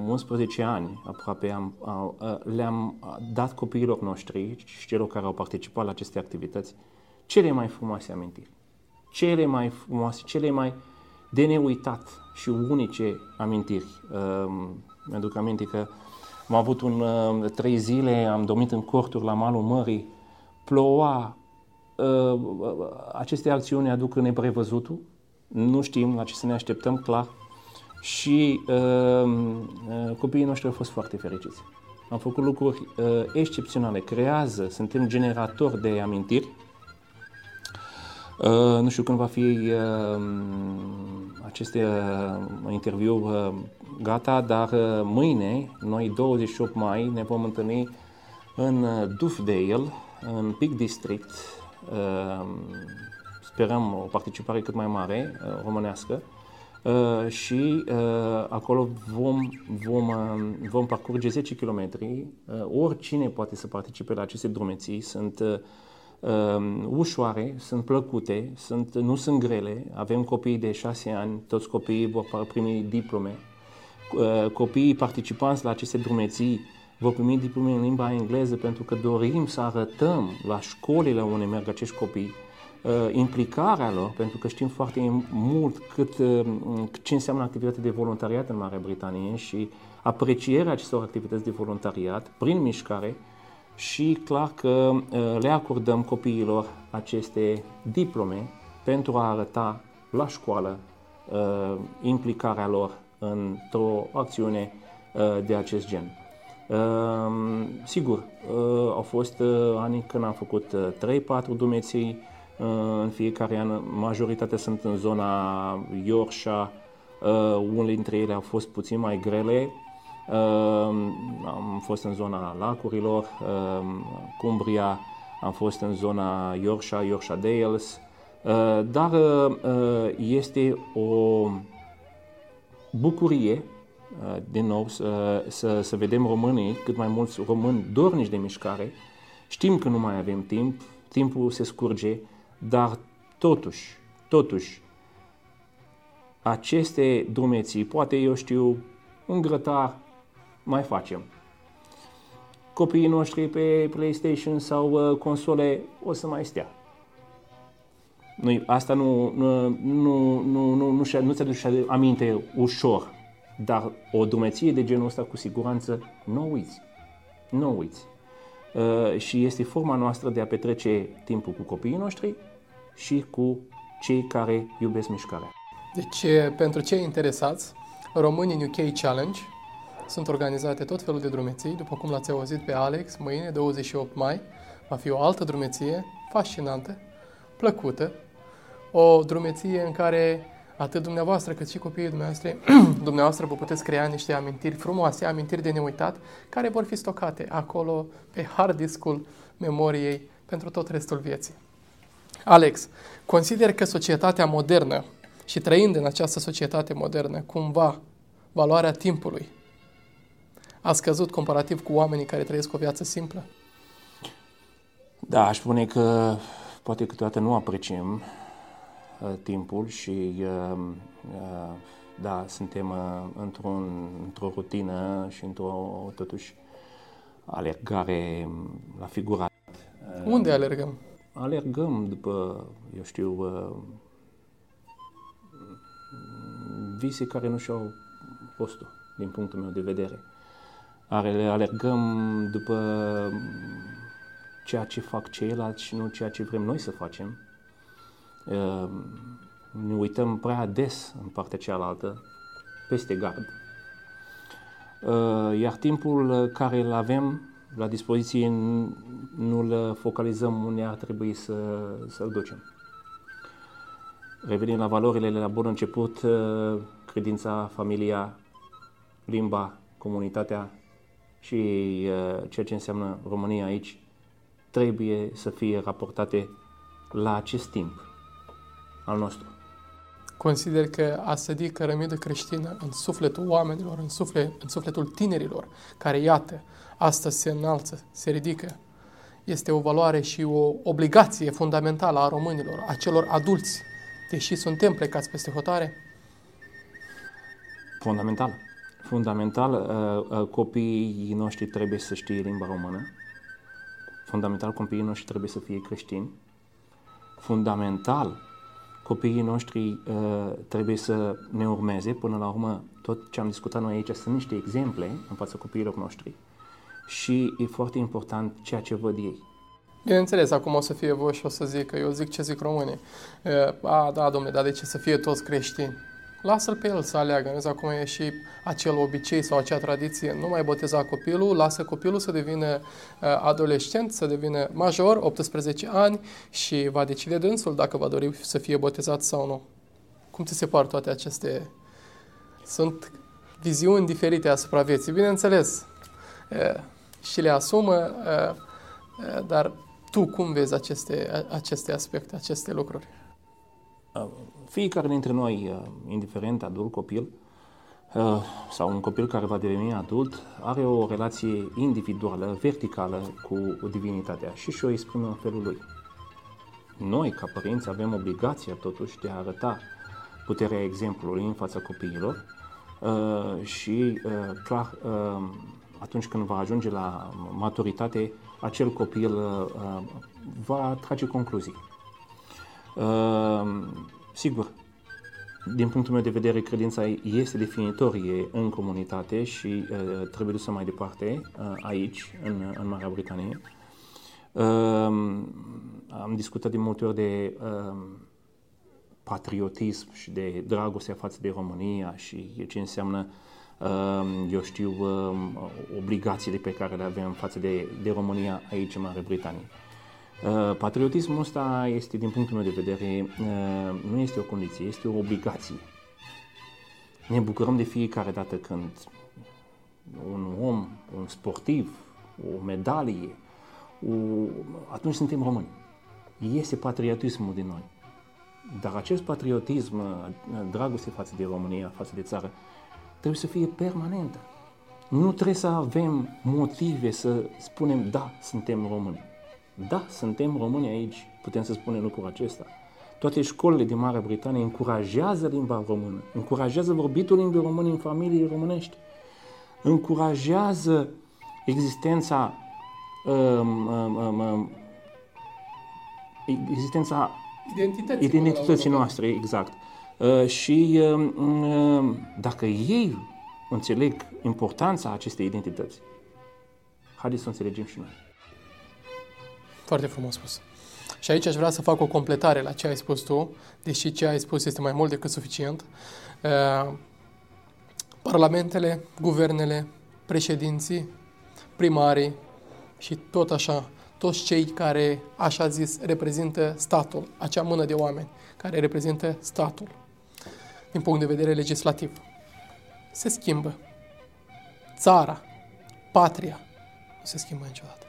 Speaker 1: 11 ani aproape am, le-am dat copiilor noștri și celor care au participat la aceste activități cele mai frumoase amintiri, cele mai frumoase, cele mai de neuitat și unice amintiri. Uh, mi-aduc aminte că am avut un uh, trei zile, am dormit în corturi la malul mării, ploua, uh, aceste acțiuni aduc neprevăzutul, nu știm la ce să ne așteptăm, clar, și uh, uh, copiii noștri au fost foarte fericiți. Am făcut lucruri uh, excepționale, creează, suntem generatori de amintiri, Uh, nu știu când va fi uh, acest uh, interviu uh, gata, dar uh, mâine, noi 28 mai, ne vom întâlni în uh, Dufdale, în Peak District. Uh, sperăm o participare cât mai mare, uh, românească. Uh, și uh, acolo vom, vom, uh, vom parcurge 10 km. Uh, oricine poate să participe la aceste drumeții. Sunt uh, uh, ușoare, sunt plăcute, sunt, nu sunt grele. Avem copii de 6 ani, toți copiii vor primi diplome. Uh, copiii participanți la aceste drumeții vor primi diplome în limba engleză pentru că dorim să arătăm la școlile unde merg acești copii uh, implicarea lor, pentru că știm foarte mult cât, uh, ce înseamnă activitatea de voluntariat în Marea Britanie și aprecierea acestor activități de voluntariat prin mișcare și clar că uh, le acordăm copiilor aceste diplome pentru a arăta la școală uh, implicarea lor într-o acțiune uh, de acest gen. Sigur, au fost ani când am făcut 3-4 dumeții în fiecare an, majoritatea sunt în zona Yorkshire, unele dintre ele au fost puțin mai grele, am fost în zona lacurilor, Cumbria, am fost în zona Yorkshire, Yorkshire Dales, uh, dar uh, este o bucurie, uh, din nou, să, să, să vedem românii, cât mai mulți români dornici de mișcare. Știm că nu mai avem timp, timpul se scurge, dar totuși, totuși, aceste drumeții, poate eu știu, un grătar mai facem. Copiii noștri pe PlayStation sau uh, console o să mai stea. Nu, asta nu, nu, nu, nu, nu, nu, nu ți aduce aminte ușor, dar o drumeție de genul ăsta cu siguranță nu uiți. Nu uiți. Uh, și este forma noastră de a petrece timpul cu copiii noștri și cu cei care iubesc mișcarea.
Speaker 2: Deci, pentru cei interesați, Români în UK Challenge sunt organizate tot felul de drumeții, după cum l-ați auzit pe Alex, mâine, 28 mai, va fi o altă drumeție fascinantă, plăcută, o drumeție în care atât dumneavoastră cât și copiii dumneavoastră, <clears throat> dumneavoastră vă puteți crea niște amintiri frumoase, amintiri de neuitat, care vor fi stocate acolo pe hard discul memoriei pentru tot restul vieții. Alex, consider că societatea modernă și trăind în această societate modernă, cumva, valoarea timpului a scăzut comparativ cu oamenii care trăiesc o viață simplă?
Speaker 1: Da, aș spune că poate câteodată nu apreciem uh, timpul și uh, uh, da, suntem uh, într-un, într-o rutină și într-o, totuși, alergare la figurat.
Speaker 2: Unde alergăm?
Speaker 1: Alergăm după, eu știu, uh, vise care nu și-au postul, din punctul meu de vedere. Are, alergăm după ceea ce fac ceilalți și nu ceea ce vrem noi să facem. Ehm, ne uităm prea des în partea cealaltă, peste gard. Ehm, iar timpul care îl avem la dispoziție nu-l focalizăm unde ar trebui să, să-l ducem. Revenind la valorile la bun început, uh, credința, familia, limba, comunitatea și uh, ceea ce înseamnă România aici trebuie să fie raportate la acest timp al nostru.
Speaker 2: Consider că a sădi cărămidă creștină în sufletul oamenilor, în, suflet, în sufletul tinerilor, care, iată, astăzi se înalță, se ridică, este o valoare și o obligație fundamentală a românilor, a celor adulți, deși suntem plecați peste hotare?
Speaker 1: Fundamental. Fundamental, uh, uh, copiii noștri trebuie să știe limba română. Fundamental, copiii noștri trebuie să fie creștini. Fundamental, copiii noștri uh, trebuie să ne urmeze. Până la urmă, tot ce am discutat noi aici sunt niște exemple în fața copiilor noștri. Și e foarte important ceea ce văd ei.
Speaker 2: Bineînțeles, acum o să fie voi și o să zic că eu zic ce zic românii. A, da, domnule, dar de ce să fie toți creștini? Lasă-l pe el să aleagă. Nu acum e și acel obicei sau acea tradiție. Nu mai boteza copilul, lasă copilul să devină adolescent, să devină major, 18 ani și va decide dânsul dacă va dori să fie botezat sau nu. Cum ți se par toate aceste... Sunt viziuni diferite asupra vieții, bineînțeles. Și le asumă, dar tu cum vezi aceste, aceste aspecte, aceste lucruri?
Speaker 1: Uh, fiecare dintre noi, uh, indiferent adult, copil, uh, sau un copil care va deveni adult, are o relație individuală, verticală cu divinitatea și și o exprimă în felul lui. Noi, ca părinți, avem obligația totuși de a arăta puterea exemplului în fața copiilor și, clar, atunci când va ajunge la maturitate, acel copil uh, va trage concluzii. Uh, sigur, din punctul meu de vedere, credința este definitorie în comunitate și uh, trebuie dusă mai departe uh, aici, în, în Marea Britanie. Uh, am discutat de multe ori de uh, patriotism și de dragostea față de România și ce înseamnă uh, eu știu, obligațiile pe care le avem față de, de România aici în Marea Britanie. Uh, patriotismul ăsta este, din punctul meu de vedere, uh, nu este o condiție, este o obligație. Ne bucurăm de fiecare dată când un om, un sportiv, o medalie, o... atunci suntem români. Este patriotismul din noi. Dar acest patriotism, dragoste față de România, față de țară, trebuie să fie permanentă. Nu trebuie să avem motive să spunem, da, suntem români. Da, suntem români aici, putem să spunem lucrul acesta. Toate școlile din Marea Britanie încurajează limba română, încurajează vorbitul limbii române în familii românești, încurajează existența um, um, um, um existența
Speaker 2: Identității,
Speaker 1: identității noastre, exact. Uh, și uh, uh, dacă ei înțeleg importanța acestei identități, haideți să înțelegem și noi.
Speaker 2: Foarte frumos spus. Și aici aș vrea să fac o completare la ce ai spus tu, deși ce ai spus este mai mult decât suficient. Uh, parlamentele, guvernele, președinții, primarii și tot așa, toți cei care, așa zis, reprezintă statul, acea mână de oameni care reprezintă statul din punct de vedere legislativ. Se schimbă. Țara, patria, nu se schimbă niciodată.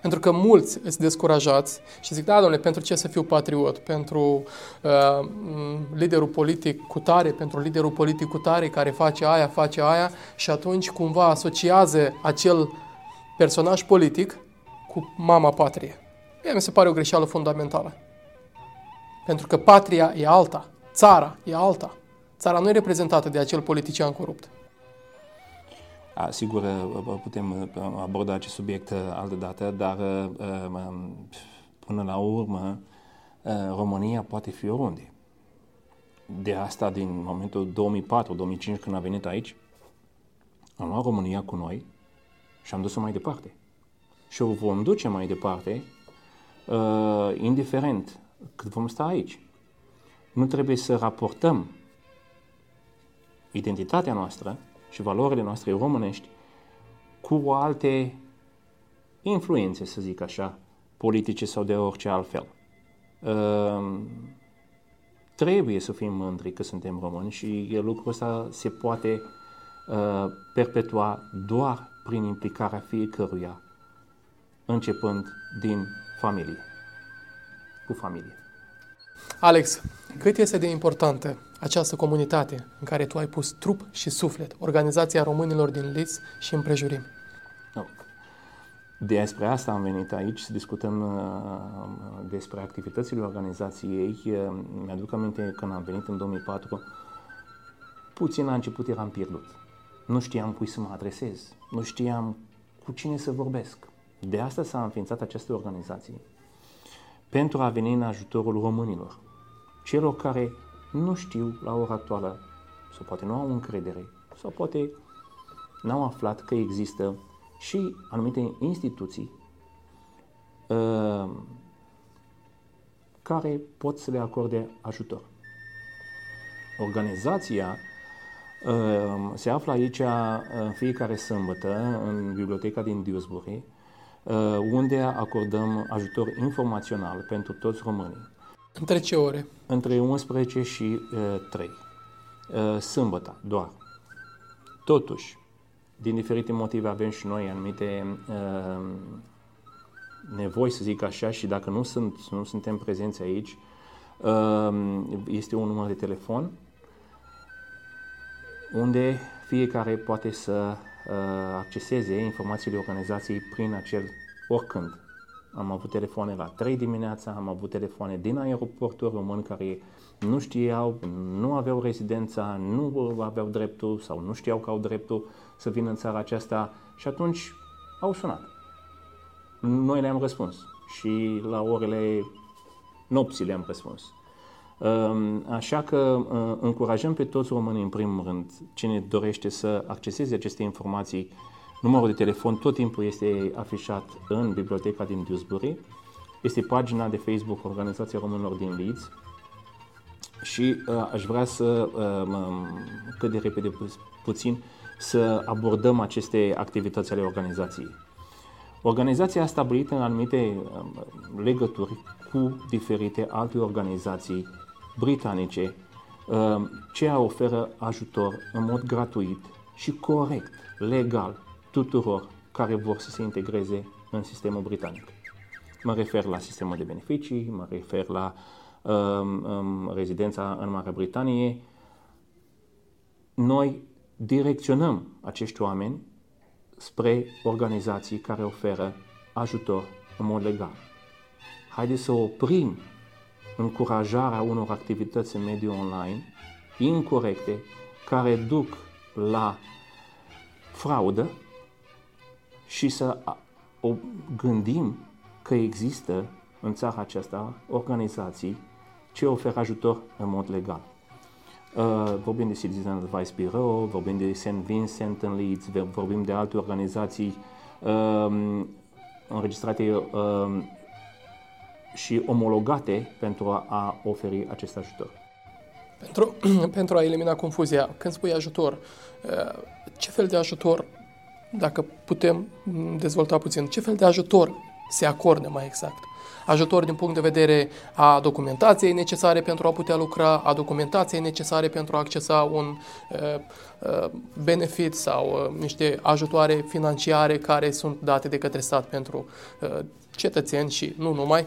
Speaker 2: Pentru că mulți sunt descurajați și zic, da, domnule, pentru ce să fiu patriot? Pentru uh, liderul politic cu tare, pentru liderul politic cu tare care face aia, face aia și atunci cumva asociază acel personaj politic cu mama patrie. Mie mi se pare o greșeală fundamentală. Pentru că patria e alta, țara e alta. Țara nu e reprezentată de acel politician corupt.
Speaker 1: A, sigur, putem aborda acest subiect altă dată, dar până la urmă România poate fi oriunde. De asta, din momentul 2004-2005, când a venit aici, am luat România cu noi și am dus-o mai departe. Și o vom duce mai departe, uh, indiferent cât vom sta aici. Nu trebuie să raportăm identitatea noastră și valorile noastre românești cu alte influențe, să zic așa, politice sau de orice altfel. Uh, trebuie să fim mândri că suntem români și lucrul ăsta se poate uh, perpetua doar prin implicarea fiecăruia, începând din familie, cu familie.
Speaker 2: Alex, cât este de importantă această comunitate în care tu ai pus trup și suflet, Organizația Românilor din Lis și împrejurim? No.
Speaker 1: Despre asta am venit aici să discutăm uh, despre activitățile organizației. Uh, mi-aduc aminte când am venit în 2004, puțin la început eram pierdut. Nu știam cui să mă adresez, nu știam cu cine să vorbesc. De asta s-a înființat această organizație pentru a veni în ajutorul românilor, celor care nu știu la ora actuală sau poate nu au încredere sau poate n-au aflat că există și anumite instituții uh, care pot să le acorde ajutor. Organizația uh, se află aici uh, în fiecare sâmbătă în biblioteca din Dewsbury, uh, unde acordăm ajutor informațional pentru toți românii.
Speaker 2: Între ce ore?
Speaker 1: Între 11 și uh, 3. Uh, sâmbătă, doar. Totuși, din diferite motive avem și noi anumite uh, nevoi, să zic așa, și dacă nu, sunt, nu suntem prezenți aici, uh, este un număr de telefon unde fiecare poate să uh, acceseze informațiile organizației prin acel oricând am avut telefoane la 3 dimineața, am avut telefoane din aeroportul român care nu știau, nu aveau rezidența, nu aveau dreptul sau nu știau că au dreptul să vină în țara aceasta și atunci au sunat. Noi le-am răspuns și la orele nopții le-am răspuns. Ehm, așa că uh, încurajăm pe toți românii, în primul rând, cine dorește să acceseze aceste informații Numărul de telefon tot timpul este afișat în biblioteca din Dewsbury. Este pagina de Facebook Organizația Românilor din Leeds și uh, aș vrea să, uh, cât de repede pu- puțin, să abordăm aceste activități ale organizației. Organizația a stabilit în anumite uh, legături cu diferite alte organizații britanice uh, ce oferă ajutor în mod gratuit și corect, legal, tuturor care vor să se integreze în sistemul britanic. Mă refer la sistemul de beneficii, mă refer la um, um, rezidența în Marea Britanie. Noi direcționăm acești oameni spre organizații care oferă ajutor în mod legal. Haideți să oprim încurajarea unor activități în mediul online incorrecte care duc la fraudă și să o gândim că există în țara aceasta organizații ce oferă ajutor în mod legal. Uh, vorbim de Citizen Advice Bureau, vorbim de St. Vincent în Leeds, vorbim de alte organizații uh, înregistrate uh, și omologate pentru a, a oferi acest ajutor.
Speaker 2: Pentru, <clears throat> pentru a elimina confuzia, când spui ajutor, uh, ce fel de ajutor, dacă putem dezvolta puțin, ce fel de ajutor se acordă mai exact? ajutor din punct de vedere a documentației necesare pentru a putea lucra, a documentației necesare pentru a accesa un uh, uh, benefit sau uh, niște ajutoare financiare care sunt date de către stat pentru uh, cetățeni și nu numai.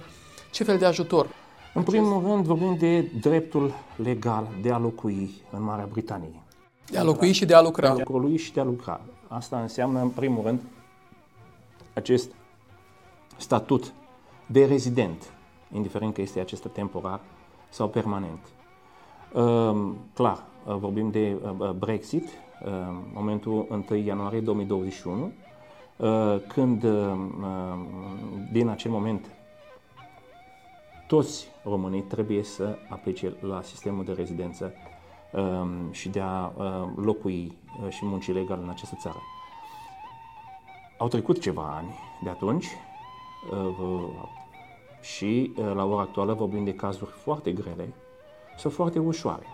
Speaker 2: Ce fel de ajutor?
Speaker 1: În primul rând vorbim de dreptul legal de a locui în Marea Britanie.
Speaker 2: De a locui și de a lucra.
Speaker 1: De a locui și de a lucra. Asta înseamnă, în primul rând, acest statut de rezident, indiferent că este acesta temporar sau permanent. Uh, clar, uh, vorbim de uh, Brexit, uh, momentul 1 ianuarie 2021, uh, când uh, din acel moment toți românii trebuie să aplice la sistemul de rezidență um, și de a uh, locui uh, și munci legal în această țară. Au trecut ceva ani de atunci, uh, și uh, la ora actuală vorbim de cazuri foarte grele sau foarte ușoare.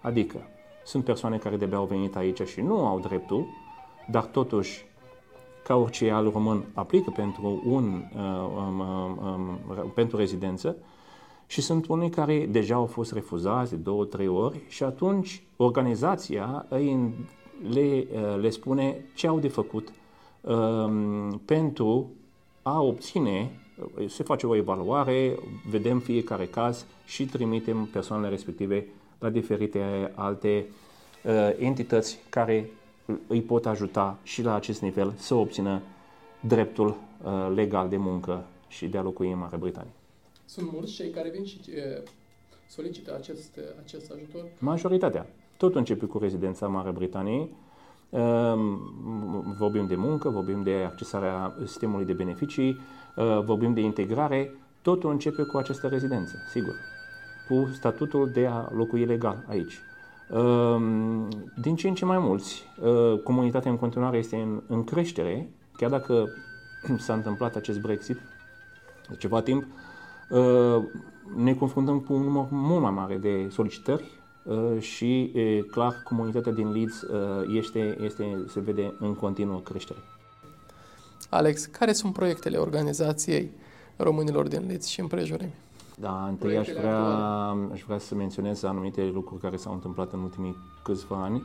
Speaker 1: Adică sunt persoane care de-abia au venit aici și nu au dreptul, dar totuși, ca orice alt român, aplică pentru, un, uh, um, um, um, pentru rezidență și sunt unii care deja au fost refuzați de două, trei ori și atunci organizația îi, le, uh, le spune ce au de făcut um, pentru a obține se face o evaluare, vedem fiecare caz și trimitem persoanele respective la diferite alte uh, entități care îi pot ajuta și la acest nivel să obțină dreptul uh, legal de muncă și de a locui în Marea Britanie.
Speaker 2: Sunt mulți cei care vin și uh, solicită acest, acest ajutor?
Speaker 1: Majoritatea. Tot începe cu rezidența Marea Britaniei. Uh, vorbim de muncă, vorbim de accesarea sistemului de beneficii, Uh, vorbim de integrare, totul începe cu această rezidență, sigur, cu statutul de a locui legal aici. Um, din ce în ce mai mulți, uh, comunitatea în continuare este în, în creștere, chiar dacă s-a întâmplat acest Brexit de ceva timp, uh, ne confruntăm cu un număr mult mai mare de solicitări și, clar, comunitatea din Leeds este, este, se vede în continuă creștere.
Speaker 2: Alex, care sunt proiectele organizației românilor din Leeds și împrejurimi?
Speaker 1: Da, întâi aș vrea, aș vrea să menționez anumite lucruri care s-au întâmplat în ultimii câțiva ani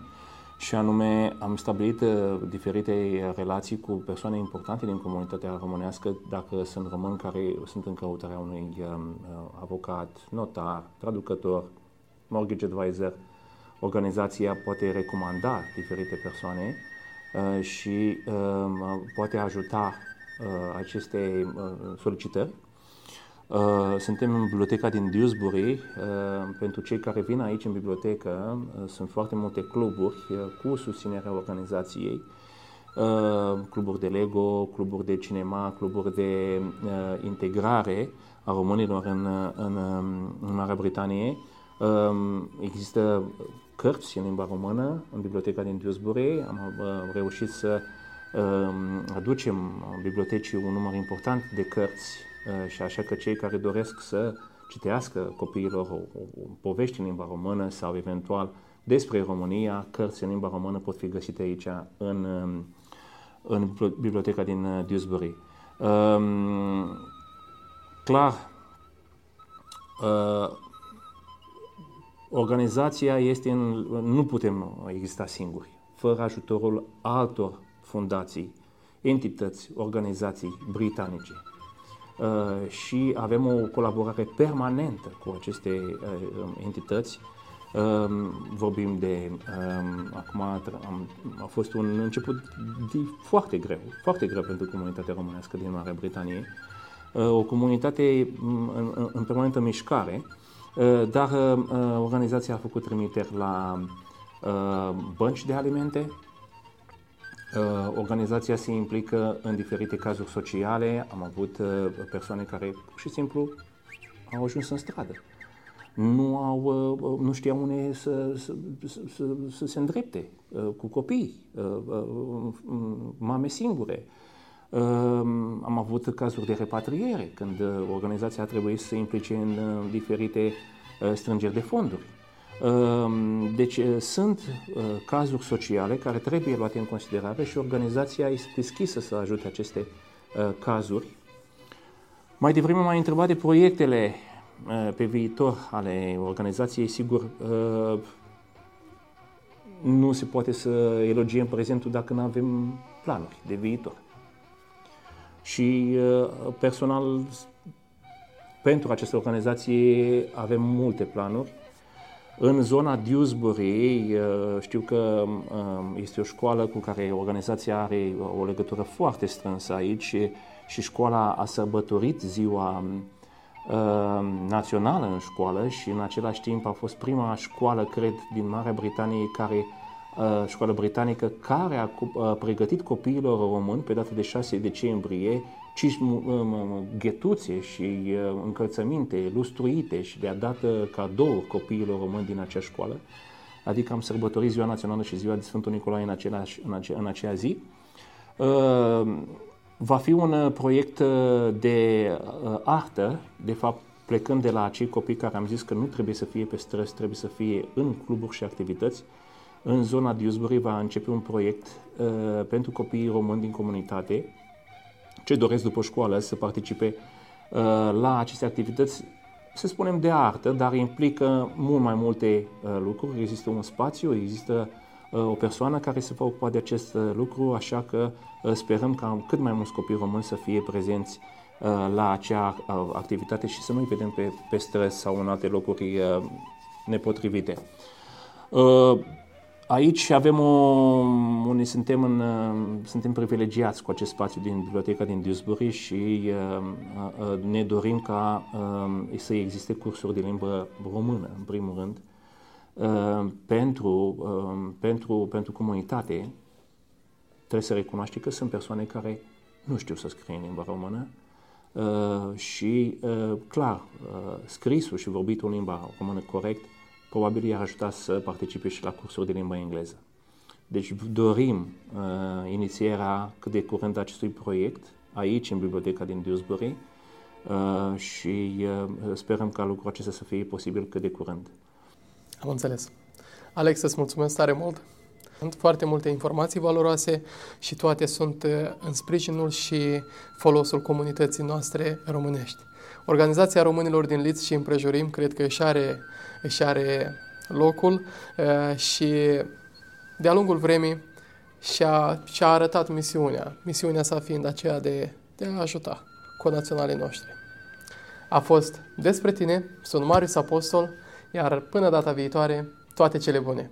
Speaker 1: și anume am stabilit uh, diferite relații cu persoane importante din comunitatea românească, dacă sunt români care sunt în căutarea unui um, uh, avocat, notar, traducător, mortgage advisor, organizația poate recomanda diferite persoane Uh, și um, poate ajuta uh, aceste uh, solicitări. Suntem în biblioteca din Dewsbury. Pentru cei care vin aici în bibliotecă, sunt foarte multe cluburi cu susținerea organizației. Cluburi de Lego, cluburi de cinema, cluburi de integrare a românilor în, în, în Marea Britanie. Um, există cărți în limba română în biblioteca din Dewsbury. Am uh, reușit să um, aducem în bibliotecii un număr important de cărți uh, și așa că cei care doresc să citească copiilor o, o, o povești în limba română sau eventual despre România, cărți în limba română pot fi găsite aici în, um, în biblioteca din uh, Dewsbury. Um, clar, uh, Organizația este în, nu putem exista singuri, fără ajutorul altor fundații, entități, organizații britanice. Uh, și avem o colaborare permanentă cu aceste uh, entități. Uh, vorbim de, uh, acum am, a fost un început de, foarte greu, foarte greu pentru comunitatea românească din Marea Britanie. Uh, o comunitate mm, în, în, în permanentă mișcare, Uh, dar uh, uh, organizația a făcut trimiteri la bănci de alimente, Organizația se implică în diferite cazuri sociale. Am avut persoane care pur și simplu au ajuns în stradă. Nu, au, nu știau unde să, să, să, să se îndrepte cu copii, mame singure. Am avut cazuri de repatriere, când organizația a trebuit să se implice în diferite strângeri de fonduri. Ehm, deci eh, sunt eh, cazuri sociale care trebuie luate în considerare și organizația este deschisă să ajute aceste eh, cazuri. Mai devreme m-ai întrebat de proiectele pe viitor ale organizației, sigur, nu se poate să elogiem prezentul dacă nu avem planuri de viitor. Și personal, pentru această organizație avem multe planuri în zona Dewsbury, uh, știu că um, este o școală cu care organizația are o legătură foarte strânsă aici și școala a sărbătorit ziua um, națională în școală și în același timp a fost prima școală, cred, din Marea Britanie care uh, școală britanică care a pregătit copiilor români pe data de 6 decembrie ci ghetuțe și încălțăminte lustruite și le-a dat cadou copiilor români din acea școală, adică am sărbătorit ziua națională și ziua de Sfântul Nicolae în, același, în, ace, în acea zi. Va fi un proiect de artă, de fapt plecând de la acei copii care am zis că nu trebuie să fie pe străzi, trebuie să fie în cluburi și activități. În zona Dewsbury va începe un proiect uh, pentru copiii români din comunitate, ce doresc după școală să participe uh, la aceste activități, să spunem de artă, dar implică mult mai multe uh, lucruri. Există un spațiu, există uh, o persoană care se va ocupa de acest lucru, așa că sperăm ca cât mai mulți copii români să fie prezenți la acea activitate și să nu-i vedem pe, pe străzi sau în alte locuri nepotrivite. Aici avem o, unde suntem, în, suntem privilegiați cu acest spațiu din biblioteca din Dewsbury și uh, uh, ne dorim ca uh, să existe cursuri de limbă română, în primul rând, uh, pentru, uh, pentru, pentru comunitate. Trebuie să recunoaște că sunt persoane care nu știu să scrie în limba română uh, și, uh, clar, uh, scrisul și vorbitul în limba română corect probabil i-ar ajuta să participe și la cursuri de limba engleză. Deci dorim uh, inițierea cât de curând acestui proiect aici, în biblioteca din Dewsbury, uh, și uh, sperăm ca lucrul acesta să fie posibil cât de curând.
Speaker 2: Am înțeles. Alex, îți mulțumesc tare mult. Sunt foarte multe informații valoroase și toate sunt uh, în sprijinul și folosul comunității noastre românești. Organizația Românilor din Liț și împrejurim cred că își are, își are locul uh, și de-a lungul vremii și-a, și-a arătat misiunea, misiunea sa fiind aceea de, de a ajuta conaționalii noștri. A fost despre tine, sunt Marius Apostol, iar până data viitoare, toate cele bune!